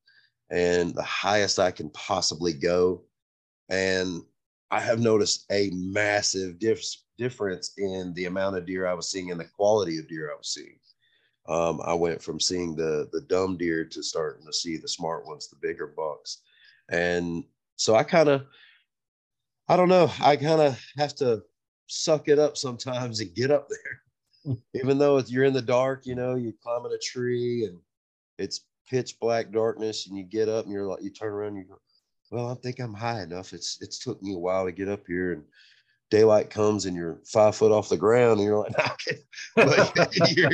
and the highest I can possibly go. And I have noticed a massive dif- difference in the amount of deer I was seeing and the quality of deer I was seeing. Um, I went from seeing the the dumb deer to starting to see the smart ones, the bigger bucks, and so I kind of, I don't know, I kind of have to suck it up sometimes and get up there, even though you're in the dark. You know, you climb in a tree and it's pitch black darkness, and you get up and you're like, you turn around, and you go, well, I think I'm high enough. It's it's took me a while to get up here, and daylight comes and you're five foot off the ground, and you're like, okay. but you're,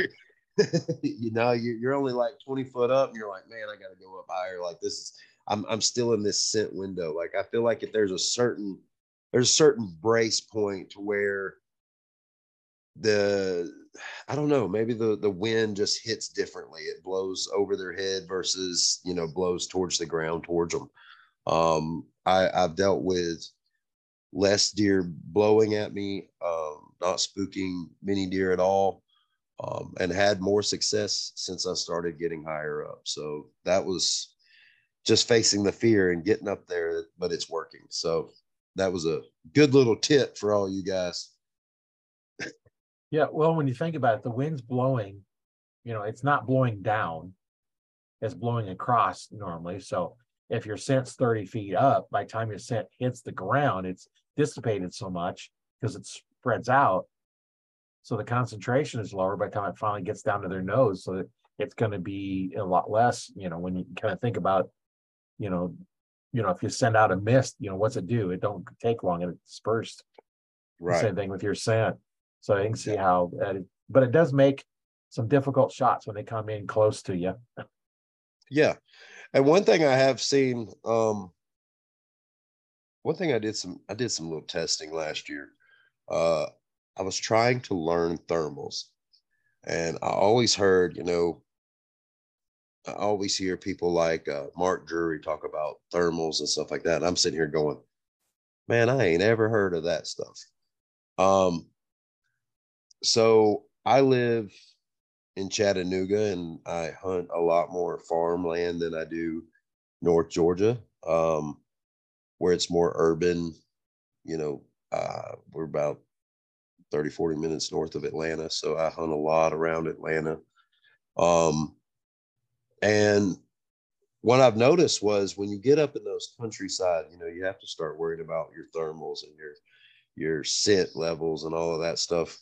you know, you're only like 20 foot up, and you're like, man, I got to go up higher. Like this is, I'm I'm still in this scent window. Like I feel like if there's a certain there's a certain brace point to where the I don't know, maybe the the wind just hits differently. It blows over their head versus you know blows towards the ground towards them. Um, I I've dealt with less deer blowing at me, um, not spooking many deer at all um, and had more success since I started getting higher up. So that was just facing the fear and getting up there, but it's working. So that was a good little tip for all you guys. yeah. Well, when you think about it, the wind's blowing, you know, it's not blowing down, it's blowing across normally. So if your scent's 30 feet up, by the time your scent hits the ground, it's dissipated so much because it spreads out so the concentration is lower by the time it finally gets down to their nose. So it's going to be a lot less, you know, when you kind of think about, you know, you know, if you send out a mist, you know, what's it do? It don't take long and it's dispersed. Right. Same thing with your scent. So I can see yeah. how that, but it does make some difficult shots when they come in close to you. yeah. And one thing I have seen, um, one thing I did some, I did some little testing last year. Uh, I was trying to learn thermals. And I always heard, you know, I always hear people like uh, Mark Drury talk about thermals and stuff like that. And I'm sitting here going, man, I ain't ever heard of that stuff. Um, so I live in Chattanooga and I hunt a lot more farmland than I do North Georgia, um, where it's more urban. You know, uh, we're about 30, 40 minutes north of Atlanta. So I hunt a lot around Atlanta. Um, and what I've noticed was when you get up in those countryside, you know, you have to start worrying about your thermals and your your scent levels and all of that stuff.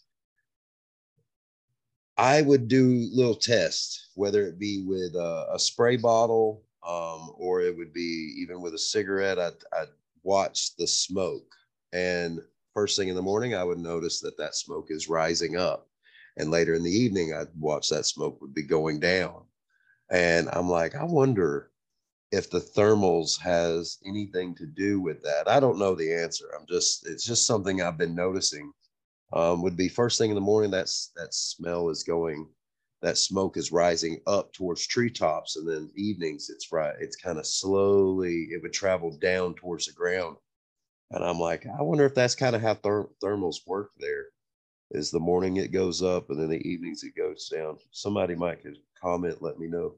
I would do little tests, whether it be with a, a spray bottle um, or it would be even with a cigarette. I'd, I'd watch the smoke and first thing in the morning, I would notice that that smoke is rising up. And later in the evening, I'd watch that smoke would be going down. And I'm like, I wonder if the thermals has anything to do with that. I don't know the answer. I'm just, it's just something I've been noticing. Um, would be first thing in the morning, that's that smell is going, that smoke is rising up towards treetops. And then evenings, it's right, it's kind of slowly, it would travel down towards the ground and I'm like, I wonder if that's kind of how ther- thermals work there. Is the morning it goes up and then the evenings it goes down. Somebody might comment, let me know.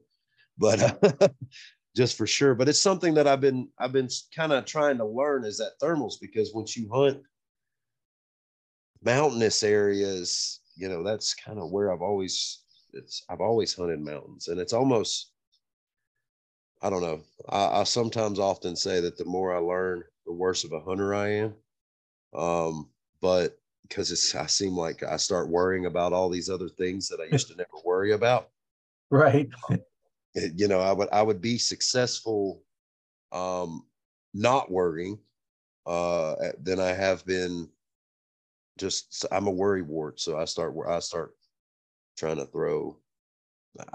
But uh, just for sure. But it's something that I've been I've been kind of trying to learn is that thermals because once you hunt mountainous areas, you know, that's kind of where I've always it's I've always hunted mountains and it's almost I don't know. I, I sometimes often say that the more I learn, the worse of a hunter I am. Um, but because it's I seem like I start worrying about all these other things that I used to never worry about. Right. Um, it, you know, I would I would be successful um not worrying uh than I have been just I'm a worry wart. So I start I start trying to throw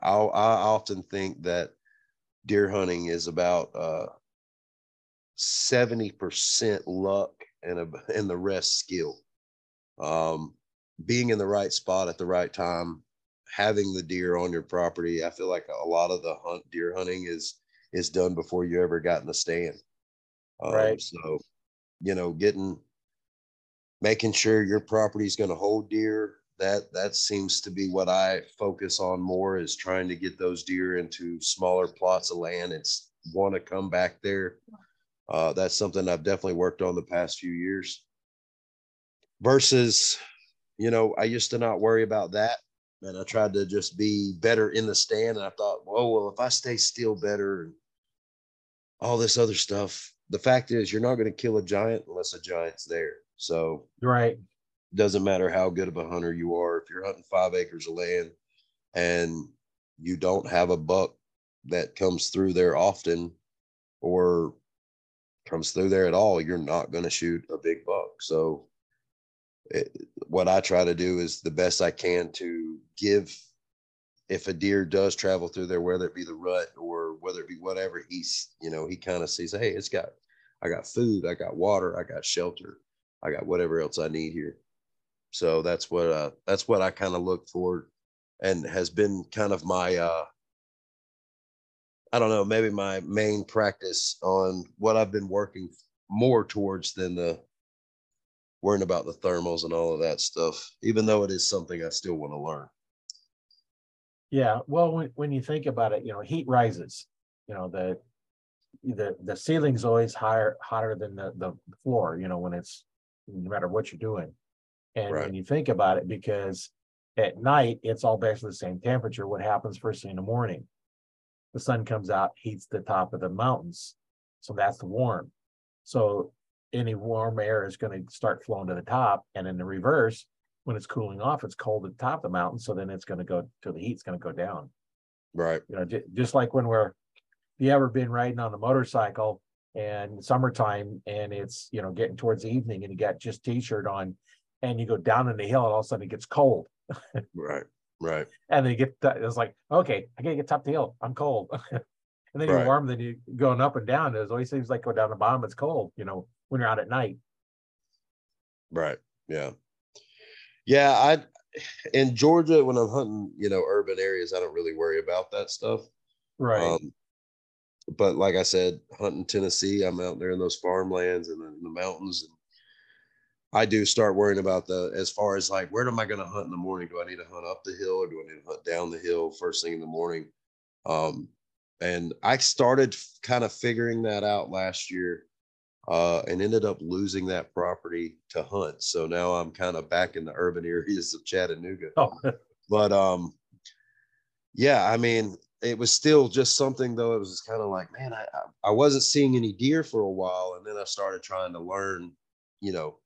I I often think that deer hunting is about uh 70% luck and a, and the rest skill. Um, being in the right spot at the right time, having the deer on your property. I feel like a lot of the hunt deer hunting is is done before you ever got in the stand. Um, right. So, you know, getting making sure your property is going to hold deer. That that seems to be what I focus on more is trying to get those deer into smaller plots of land. It's want to come back there. Uh, that's something I've definitely worked on the past few years. Versus, you know, I used to not worry about that. And I tried to just be better in the stand. And I thought, whoa, well, if I stay still better and all this other stuff, the fact is you're not going to kill a giant unless a giant's there. So right. Doesn't matter how good of a hunter you are. If you're hunting five acres of land and you don't have a buck that comes through there often or comes through there at all, you're not going to shoot a big buck. So, it, what I try to do is the best I can to give. If a deer does travel through there, whether it be the rut or whether it be whatever, he's you know he kind of sees, hey, it's got, I got food, I got water, I got shelter, I got whatever else I need here. So that's what uh, that's what I kind of look for, and has been kind of my uh, I don't know, maybe my main practice on what I've been working more towards than the worrying about the thermals and all of that stuff, even though it is something I still want to learn. Yeah. Well, when, when you think about it, you know, heat rises, you know, the, the, the ceiling's always higher, hotter than the, the floor, you know, when it's, no matter what you're doing. And right. when you think about it, because at night, it's all basically the same temperature. What happens first thing in the morning? the sun comes out, heats the top of the mountains. So that's warm. So any warm air is going to start flowing to the top. And in the reverse, when it's cooling off, it's cold at the top of the mountain. So then it's going to go to the heat's going to go down. Right. You know, j- just like when we're, if you ever been riding on a motorcycle and summertime and it's, you know, getting towards the evening and you got just t-shirt on and you go down in the hill and all of a sudden it gets cold. right. Right. And then you get that it's like, okay, I gotta get top the hill. I'm cold. and then you're right. warm, then you going up and down. It always seems like go down the bottom, it's cold, you know, when you're out at night. Right. Yeah. Yeah. I in Georgia, when I'm hunting, you know, urban areas, I don't really worry about that stuff. Right. Um, but like I said, hunting Tennessee, I'm out there in those farmlands and in the mountains and I do start worrying about the as far as like where am I going to hunt in the morning? Do I need to hunt up the hill or do I need to hunt down the hill first thing in the morning? Um, and I started kind of figuring that out last year uh, and ended up losing that property to hunt. So now I'm kind of back in the urban areas of Chattanooga. Oh. but um, yeah, I mean, it was still just something though. It was kind of like, man, I I wasn't seeing any deer for a while, and then I started trying to learn, you know,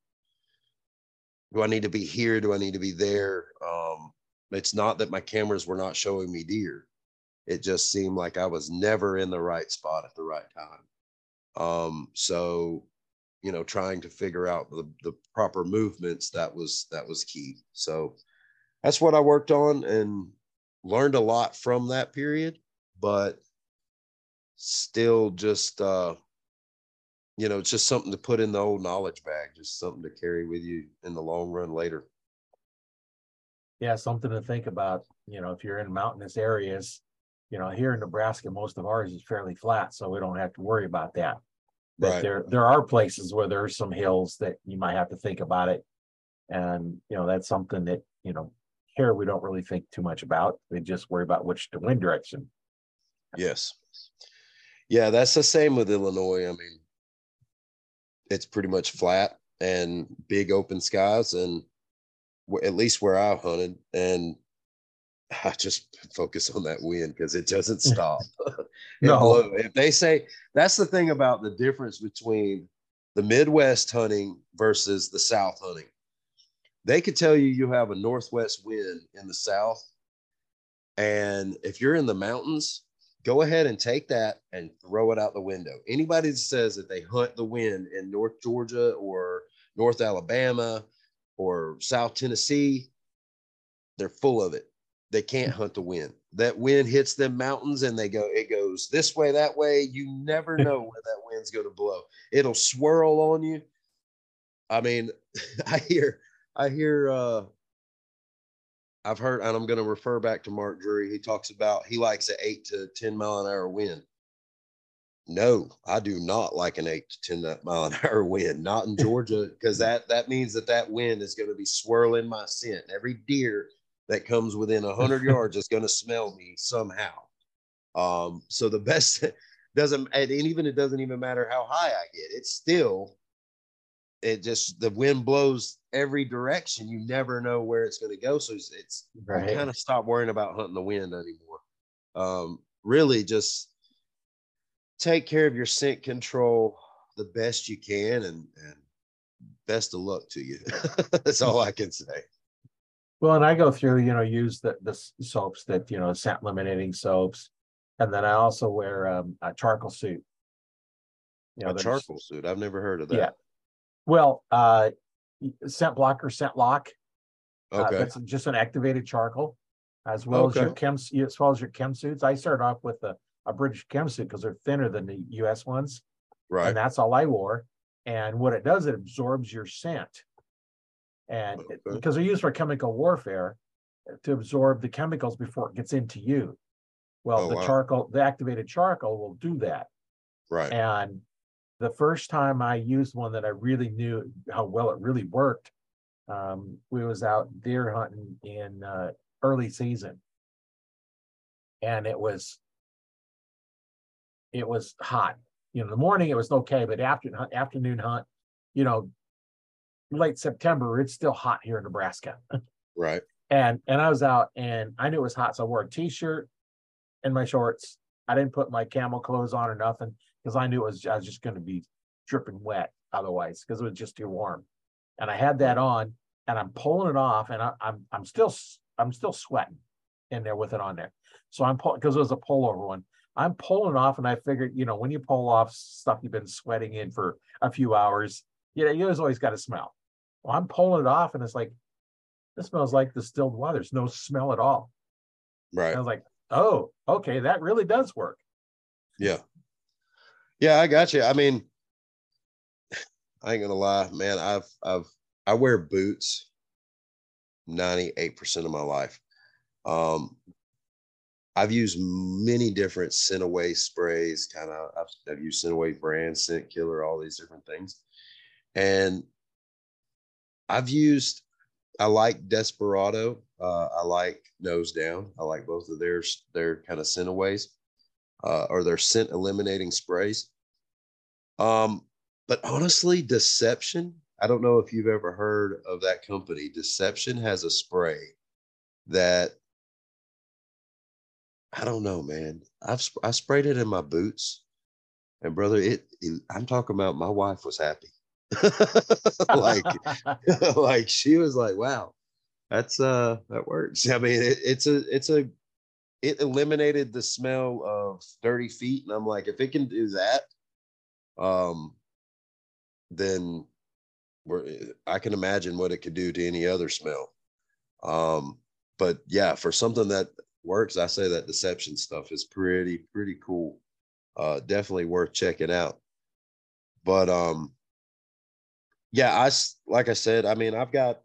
do I need to be here? Do I need to be there? Um, it's not that my cameras were not showing me deer. It just seemed like I was never in the right spot at the right time. Um, so, you know, trying to figure out the, the proper movements that was that was key. So that's what I worked on and learned a lot from that period, but still just uh you know, it's just something to put in the old knowledge bag, just something to carry with you in the long run later. Yeah, something to think about. You know, if you're in mountainous areas, you know, here in Nebraska, most of ours is fairly flat, so we don't have to worry about that. But right. there there are places where there's some hills that you might have to think about it. And you know, that's something that, you know, here we don't really think too much about. We just worry about which the wind direction. Yes. Yeah, that's the same with Illinois. I mean, it's pretty much flat and big open skies and at least where I hunted and I just focus on that wind because it doesn't stop. no. If they say that's the thing about the difference between the Midwest hunting versus the South hunting. They could tell you you have a northwest wind in the South. And if you're in the mountains, go ahead and take that and throw it out the window. Anybody that says that they hunt the wind in North Georgia or North Alabama or South Tennessee, they're full of it. They can't hunt the wind. That wind hits them mountains and they go, it goes this way, that way. You never know where that wind's going to blow. It'll swirl on you. I mean, I hear, I hear, uh, I've heard, and I'm going to refer back to Mark Drury. He talks about he likes an eight to 10 mile an hour wind. No, I do not like an eight to 10 mile an hour wind, not in Georgia, because that, that means that that wind is going to be swirling my scent. Every deer that comes within 100 yards is going to smell me somehow. Um, so the best, doesn't and even it doesn't even matter how high I get. It's still it just the wind blows every direction. You never know where it's going to go. So it's, it's right. kind of stop worrying about hunting the wind anymore. Um, really, just take care of your scent control the best you can, and and best of luck to you. That's all I can say. Well, and I go through, you know, use the the soaps that you know, scent eliminating soaps, and then I also wear um, a charcoal suit. You know, a charcoal suit. I've never heard of that. Yeah. Well, uh, scent blocker, scent lock. Uh, okay. Uh, that's just an activated charcoal, as well okay. as your chem, as well as your chem suits. I started off with a, a British chem suit because they're thinner than the U.S. ones. Right. And that's all I wore. And what it does, it absorbs your scent. And okay. it, because they're used for chemical warfare to absorb the chemicals before it gets into you. Well, oh, the wow. charcoal, the activated charcoal will do that. Right. And the first time I used one that I really knew how well it really worked, um, we was out deer hunting in uh, early season, and it was it was hot. You know, in the morning it was okay, but after afternoon hunt, you know, late September it's still hot here in Nebraska. right. And and I was out and I knew it was hot, so I wore a t-shirt and my shorts. I didn't put my camo clothes on or nothing because I knew it was I was just going to be dripping wet otherwise because it was just too warm. And I had that on and I'm pulling it off and I, am I'm, I'm still I'm still sweating in there with it on there. So I'm pulling because it was a pullover one. I'm pulling off and I figured, you know, when you pull off stuff you've been sweating in for a few hours, you know, you always got to smell. Well, I'm pulling it off and it's like, this smells like distilled water. There's no smell at all. Right. And I was like, oh, okay, that really does work. Yeah. Yeah, I got you. I mean, I ain't gonna lie, man. I've I've I wear boots 98% of my life. Um I've used many different Scent-A-Way sprays, kind of I've, I've used Scent-A-Way brand, scent killer, all these different things. And I've used I like Desperado. Uh, I like Nose Down. I like both of their their kind of Scent-A-Ways uh, or their scent eliminating sprays. Um, but honestly, Deception, I don't know if you've ever heard of that company. Deception has a spray that I don't know, man. I've I sprayed it in my boots, and brother, it, it I'm talking about. My wife was happy, like like she was like, "Wow, that's uh that works." I mean, it, it's a it's a it eliminated the smell of dirty feet. And I'm like, if it can do that, um, then we're, I can imagine what it could do to any other smell. Um, but yeah, for something that works, I say that deception stuff is pretty, pretty cool. Uh, definitely worth checking out. But um, yeah, I like I said, I mean, I've got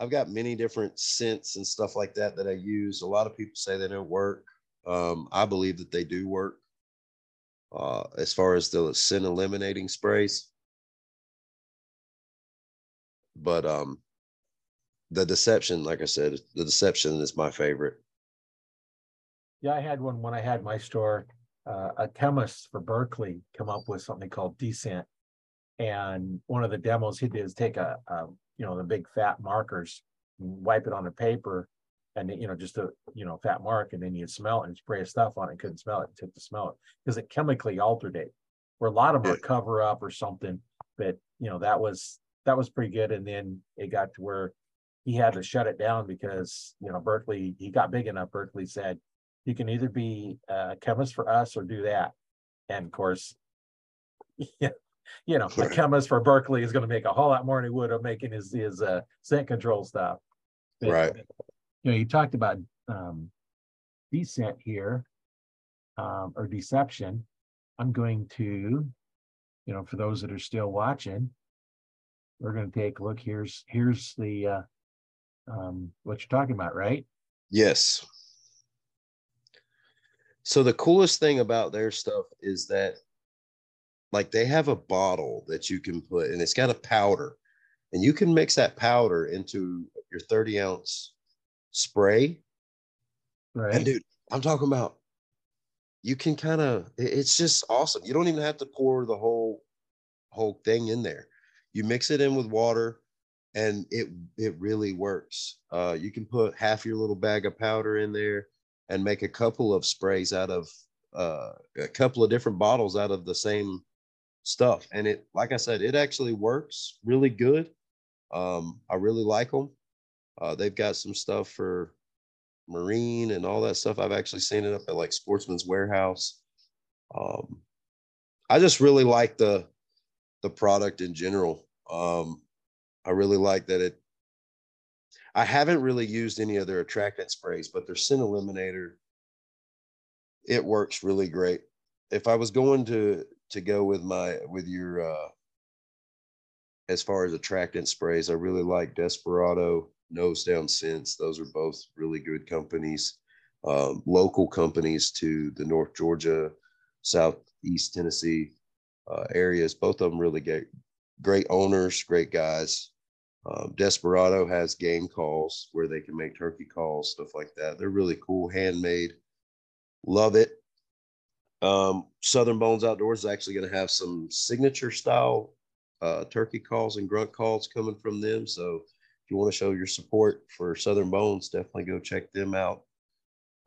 I've got many different scents and stuff like that that I use. A lot of people say they don't work. Um, I believe that they do work. Uh, as far as the scent eliminating sprays, but um, the deception, like I said, the deception is my favorite. Yeah, I had one when I had my store. Uh, a chemist for Berkley come up with something called Descent, and one of the demos he did is take a, a you know, the big fat markers, wipe it on the paper, and you know, just a you know, fat mark, and then you'd smell it and spray stuff on it. Couldn't smell it, took to smell it because it chemically altered it. Where a lot of them are cover up or something, but you know, that was that was pretty good. And then it got to where he had to shut it down because you know Berkley he got big enough. Berkley said you can either be a chemist for us or do that. And of course, yeah, you know, a chemist for Berkley is going to make a whole lot more than he would of making his his uh, scent control stuff. But, right. You know, you talked about um, descent here um, or deception. I'm going to, you know, for those that are still watching, we're going to take a look. Here's here's the uh, um, what you're talking about, right? Yes. So the coolest thing about their stuff is that like they have a bottle that you can put and it's got a powder and you can mix that powder into your 30 ounce spray right and dude i'm talking about you can kind of it's just awesome. You don't even have to pour the whole whole thing in there. You mix it in with water and it it really works. Uh, you can put half your little bag of powder in there and make a couple of sprays out of uh, a couple of different bottles out of the same stuff. And it, like I said, it actually works really good. Um, I really like them. Uh, they've got some stuff for marine and all that stuff. I've actually seen it up at like Sportsman's Warehouse. Um, I just really like the the product in general. Um, I really like that it. I haven't really used any of their attractant sprays, but their scent eliminator, it works really great. If I was going to to go with my with your uh as far as attractant sprays, I really like Desperado, Nose Down Scents. Those are both really good companies, um, local companies to the North Georgia, Southeast Tennessee uh, areas. Both of them really get great owners, great guys. Um, Desperado has game calls where they can make turkey calls, stuff like that. They're really cool, handmade. Love it. Um, Southern Bonez Outdoors is actually going to have some signature style uh, turkey calls and grunt calls coming from them. So if you want to show your support for Southern Bonez, definitely go check them out.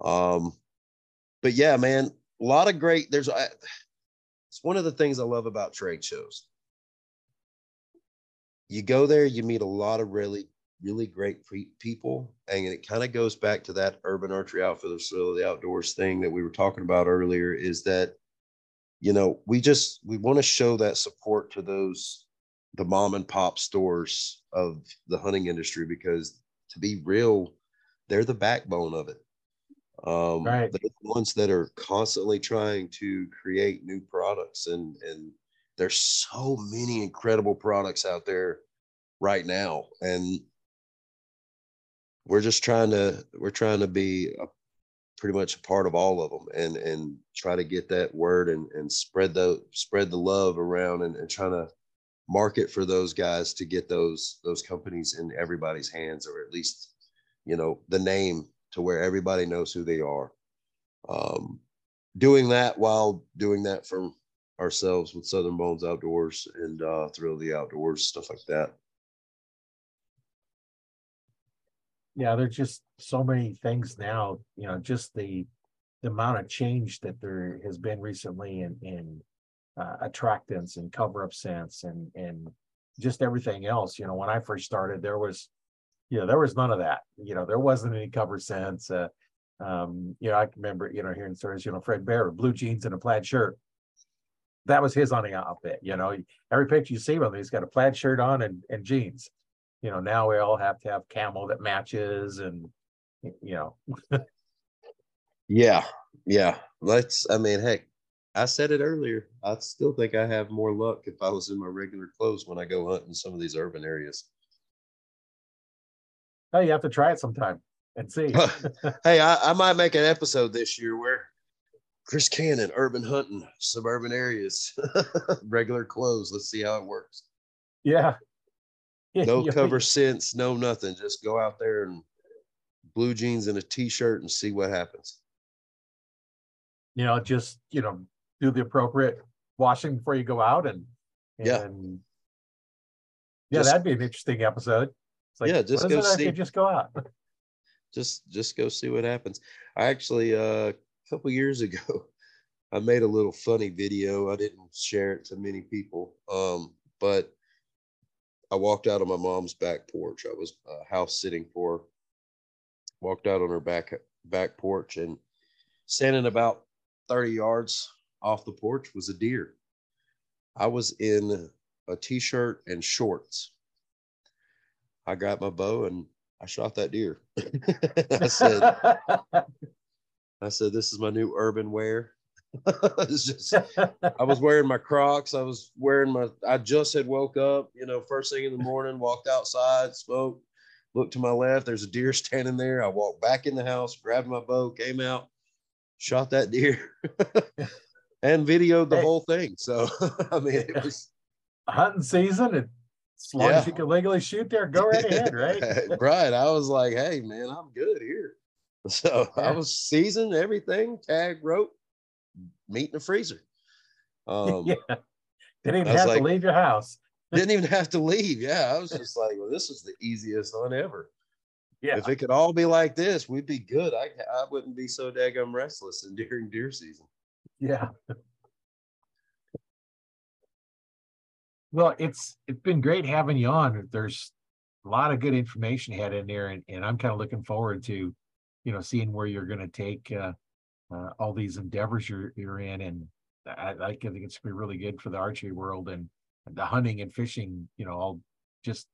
Um, but yeah, man, a lot of great. There's I, it's one of the things I love about trade shows. You go there, you meet a lot of really, really great people, and it kind of goes back to that urban archery outfitters, so the outdoors thing that we were talking about earlier. Is that you know we just we want to show that support to those the mom and pop stores of the hunting industry because to be real they're the backbone of it um right. they're the ones that are constantly trying to create new products and and there's so many incredible products out there right now and we're just trying to we're trying to be a pretty much a part of all of them and and try to get that word and and spread the spread the love around and, and trying to market for those guys to get those those companies in everybody's hands or at least you know the name to where everybody knows who they are. Um, doing that while doing that for ourselves with southern bonez outdoors and uh, thrill the outdoors stuff like that yeah, there's just so many things now, you know, just the the amount of change that there has been recently in in uh, attractants and cover up scents and and just everything else. You know, when I first started, there was, you know, there was none of that. You know, there wasn't any cover scents. Uh, um, you know, I remember, you know, hearing stories, you know, Fred Bear, blue jeans and a plaid shirt. That was his hunting outfit. You know, every picture you see of him, he's got a plaid shirt on and, and jeans you know, now we all have to have camo that matches and, you know. yeah. Yeah. Let's, I mean, heck, I said it earlier. I still think I have more luck if I was in my regular clothes when I go hunt in some of these urban areas. Oh, you have to try it sometime and see. hey, I, I might make an episode this year where Chris Cannon, urban hunting, suburban areas, regular clothes. Let's see how it works. Yeah, no cover sense, no nothing. Just go out there and blue jeans and a t-shirt and see what happens. You know, just you know, do the appropriate washing before you go out and, and yeah. Yeah, just, that'd be an interesting episode. It's like, yeah, just go see. Just go out. just just go see what happens. I actually uh, a couple years ago, I made a little funny video. I didn't share it to many people, um, but I walked out on my mom's back porch. I was uh, house sitting for her. Walked out on her back back porch and standing about 30 yards off the porch was a deer. I was in a t-shirt and shorts. I grabbed my bow and I shot that deer. I said, I said, this is my new urban wear. just I was wearing my Crocs. I was wearing my I just had woke up, you know, first thing in the morning, walked outside, smoked, looked to my left, there's a deer standing there. I walked back in the house, grabbed my bow, came out, shot that deer, and videoed the hey. whole thing. So I mean it was hunting season and as long yeah. as you can legally shoot there, go right ahead, right? right. I was like, hey man, I'm good here. So yeah. I was seasoned everything, tag rope, meat in the freezer. Um, yeah. Didn't even have like- to leave your house. didn't even have to leave. Yeah, I was just like, well, this is the easiest one ever. Yeah. If it could all be like this, we'd be good. I I wouldn't be so daggum restless in during deer season. Yeah. Well, it's it's been great having you on. There's a lot of good information had in there, and, and I'm kind of looking forward to, you know, seeing where you're going to take uh, uh, all these endeavors you're you're in, and I, I think it's gonna be really good for the archery world and the hunting and fishing. You know, all just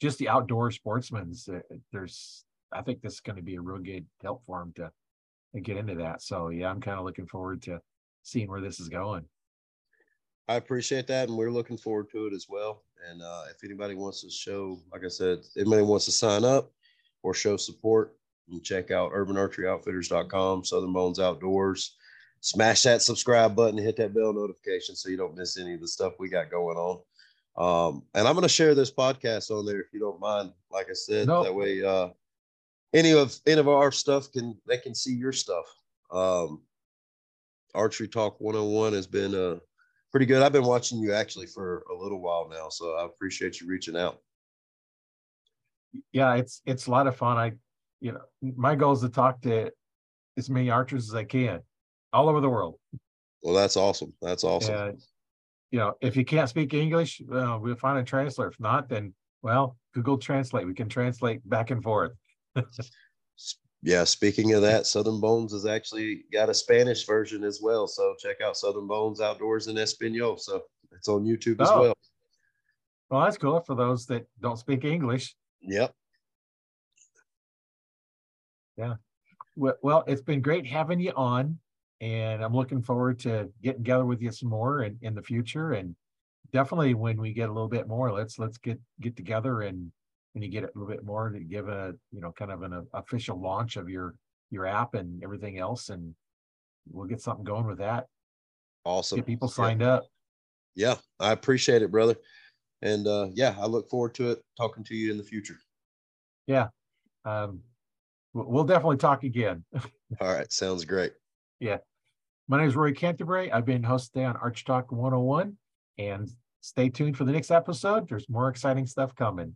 just the outdoor sportsmen's. Uh, there's, I think this is going to be a real good help for them to, to get into that. So yeah, I'm kind of looking forward to seeing where this is going. I appreciate that, and we're looking forward to it as well. And uh, if anybody wants to show, like I said, anybody wants to sign up or show support, can check out urbanarcheryoutfitters.com, Southern Bonez Outdoors. Smash that subscribe button, hit that bell notification so you don't miss any of the stuff we got going on. Um, and I'm going to share this podcast on there if you don't mind. Like I said, No. that way uh, any of any of our stuff can they can see your stuff. Um, Archery Talk 101 has been uh, pretty good. I've been watching you actually for a little while now, so I appreciate you reaching out. yeah, it's it's a lot of fun. I, you know, my goal is to talk to as many archers as I can, all over the world. Well, that's awesome. That's awesome. And you know, if you can't speak English, uh, we'll find a translator. If not, then well, Google Translate. We can translate back and forth. Yeah. Speaking of that, Southern Bonez has actually got a Spanish version as well. So check out Southern Bonez Outdoors in Espanol. So it's on YouTube as Oh. well. Well, that's cool for those that don't speak English. Yep. Well, well, it's been great having you on, and I'm looking forward to getting together with you some more in, in the future. And definitely when we get a little bit more, let's let's get get together and when you get a little bit more to give a you know kind of an official launch of your your app and everything else, and we'll get something going with that. Awesome. Get people Yeah. signed up. Yeah. I appreciate it, brother. And uh, yeah, I look forward to it talking to you in the future. Yeah. Um, we'll, definitely talk again. All right. Sounds great. Yeah. My name is Roy Canterbury. I've been host today on Arch Talk 101, and stay tuned for the next episode. There's more exciting stuff coming.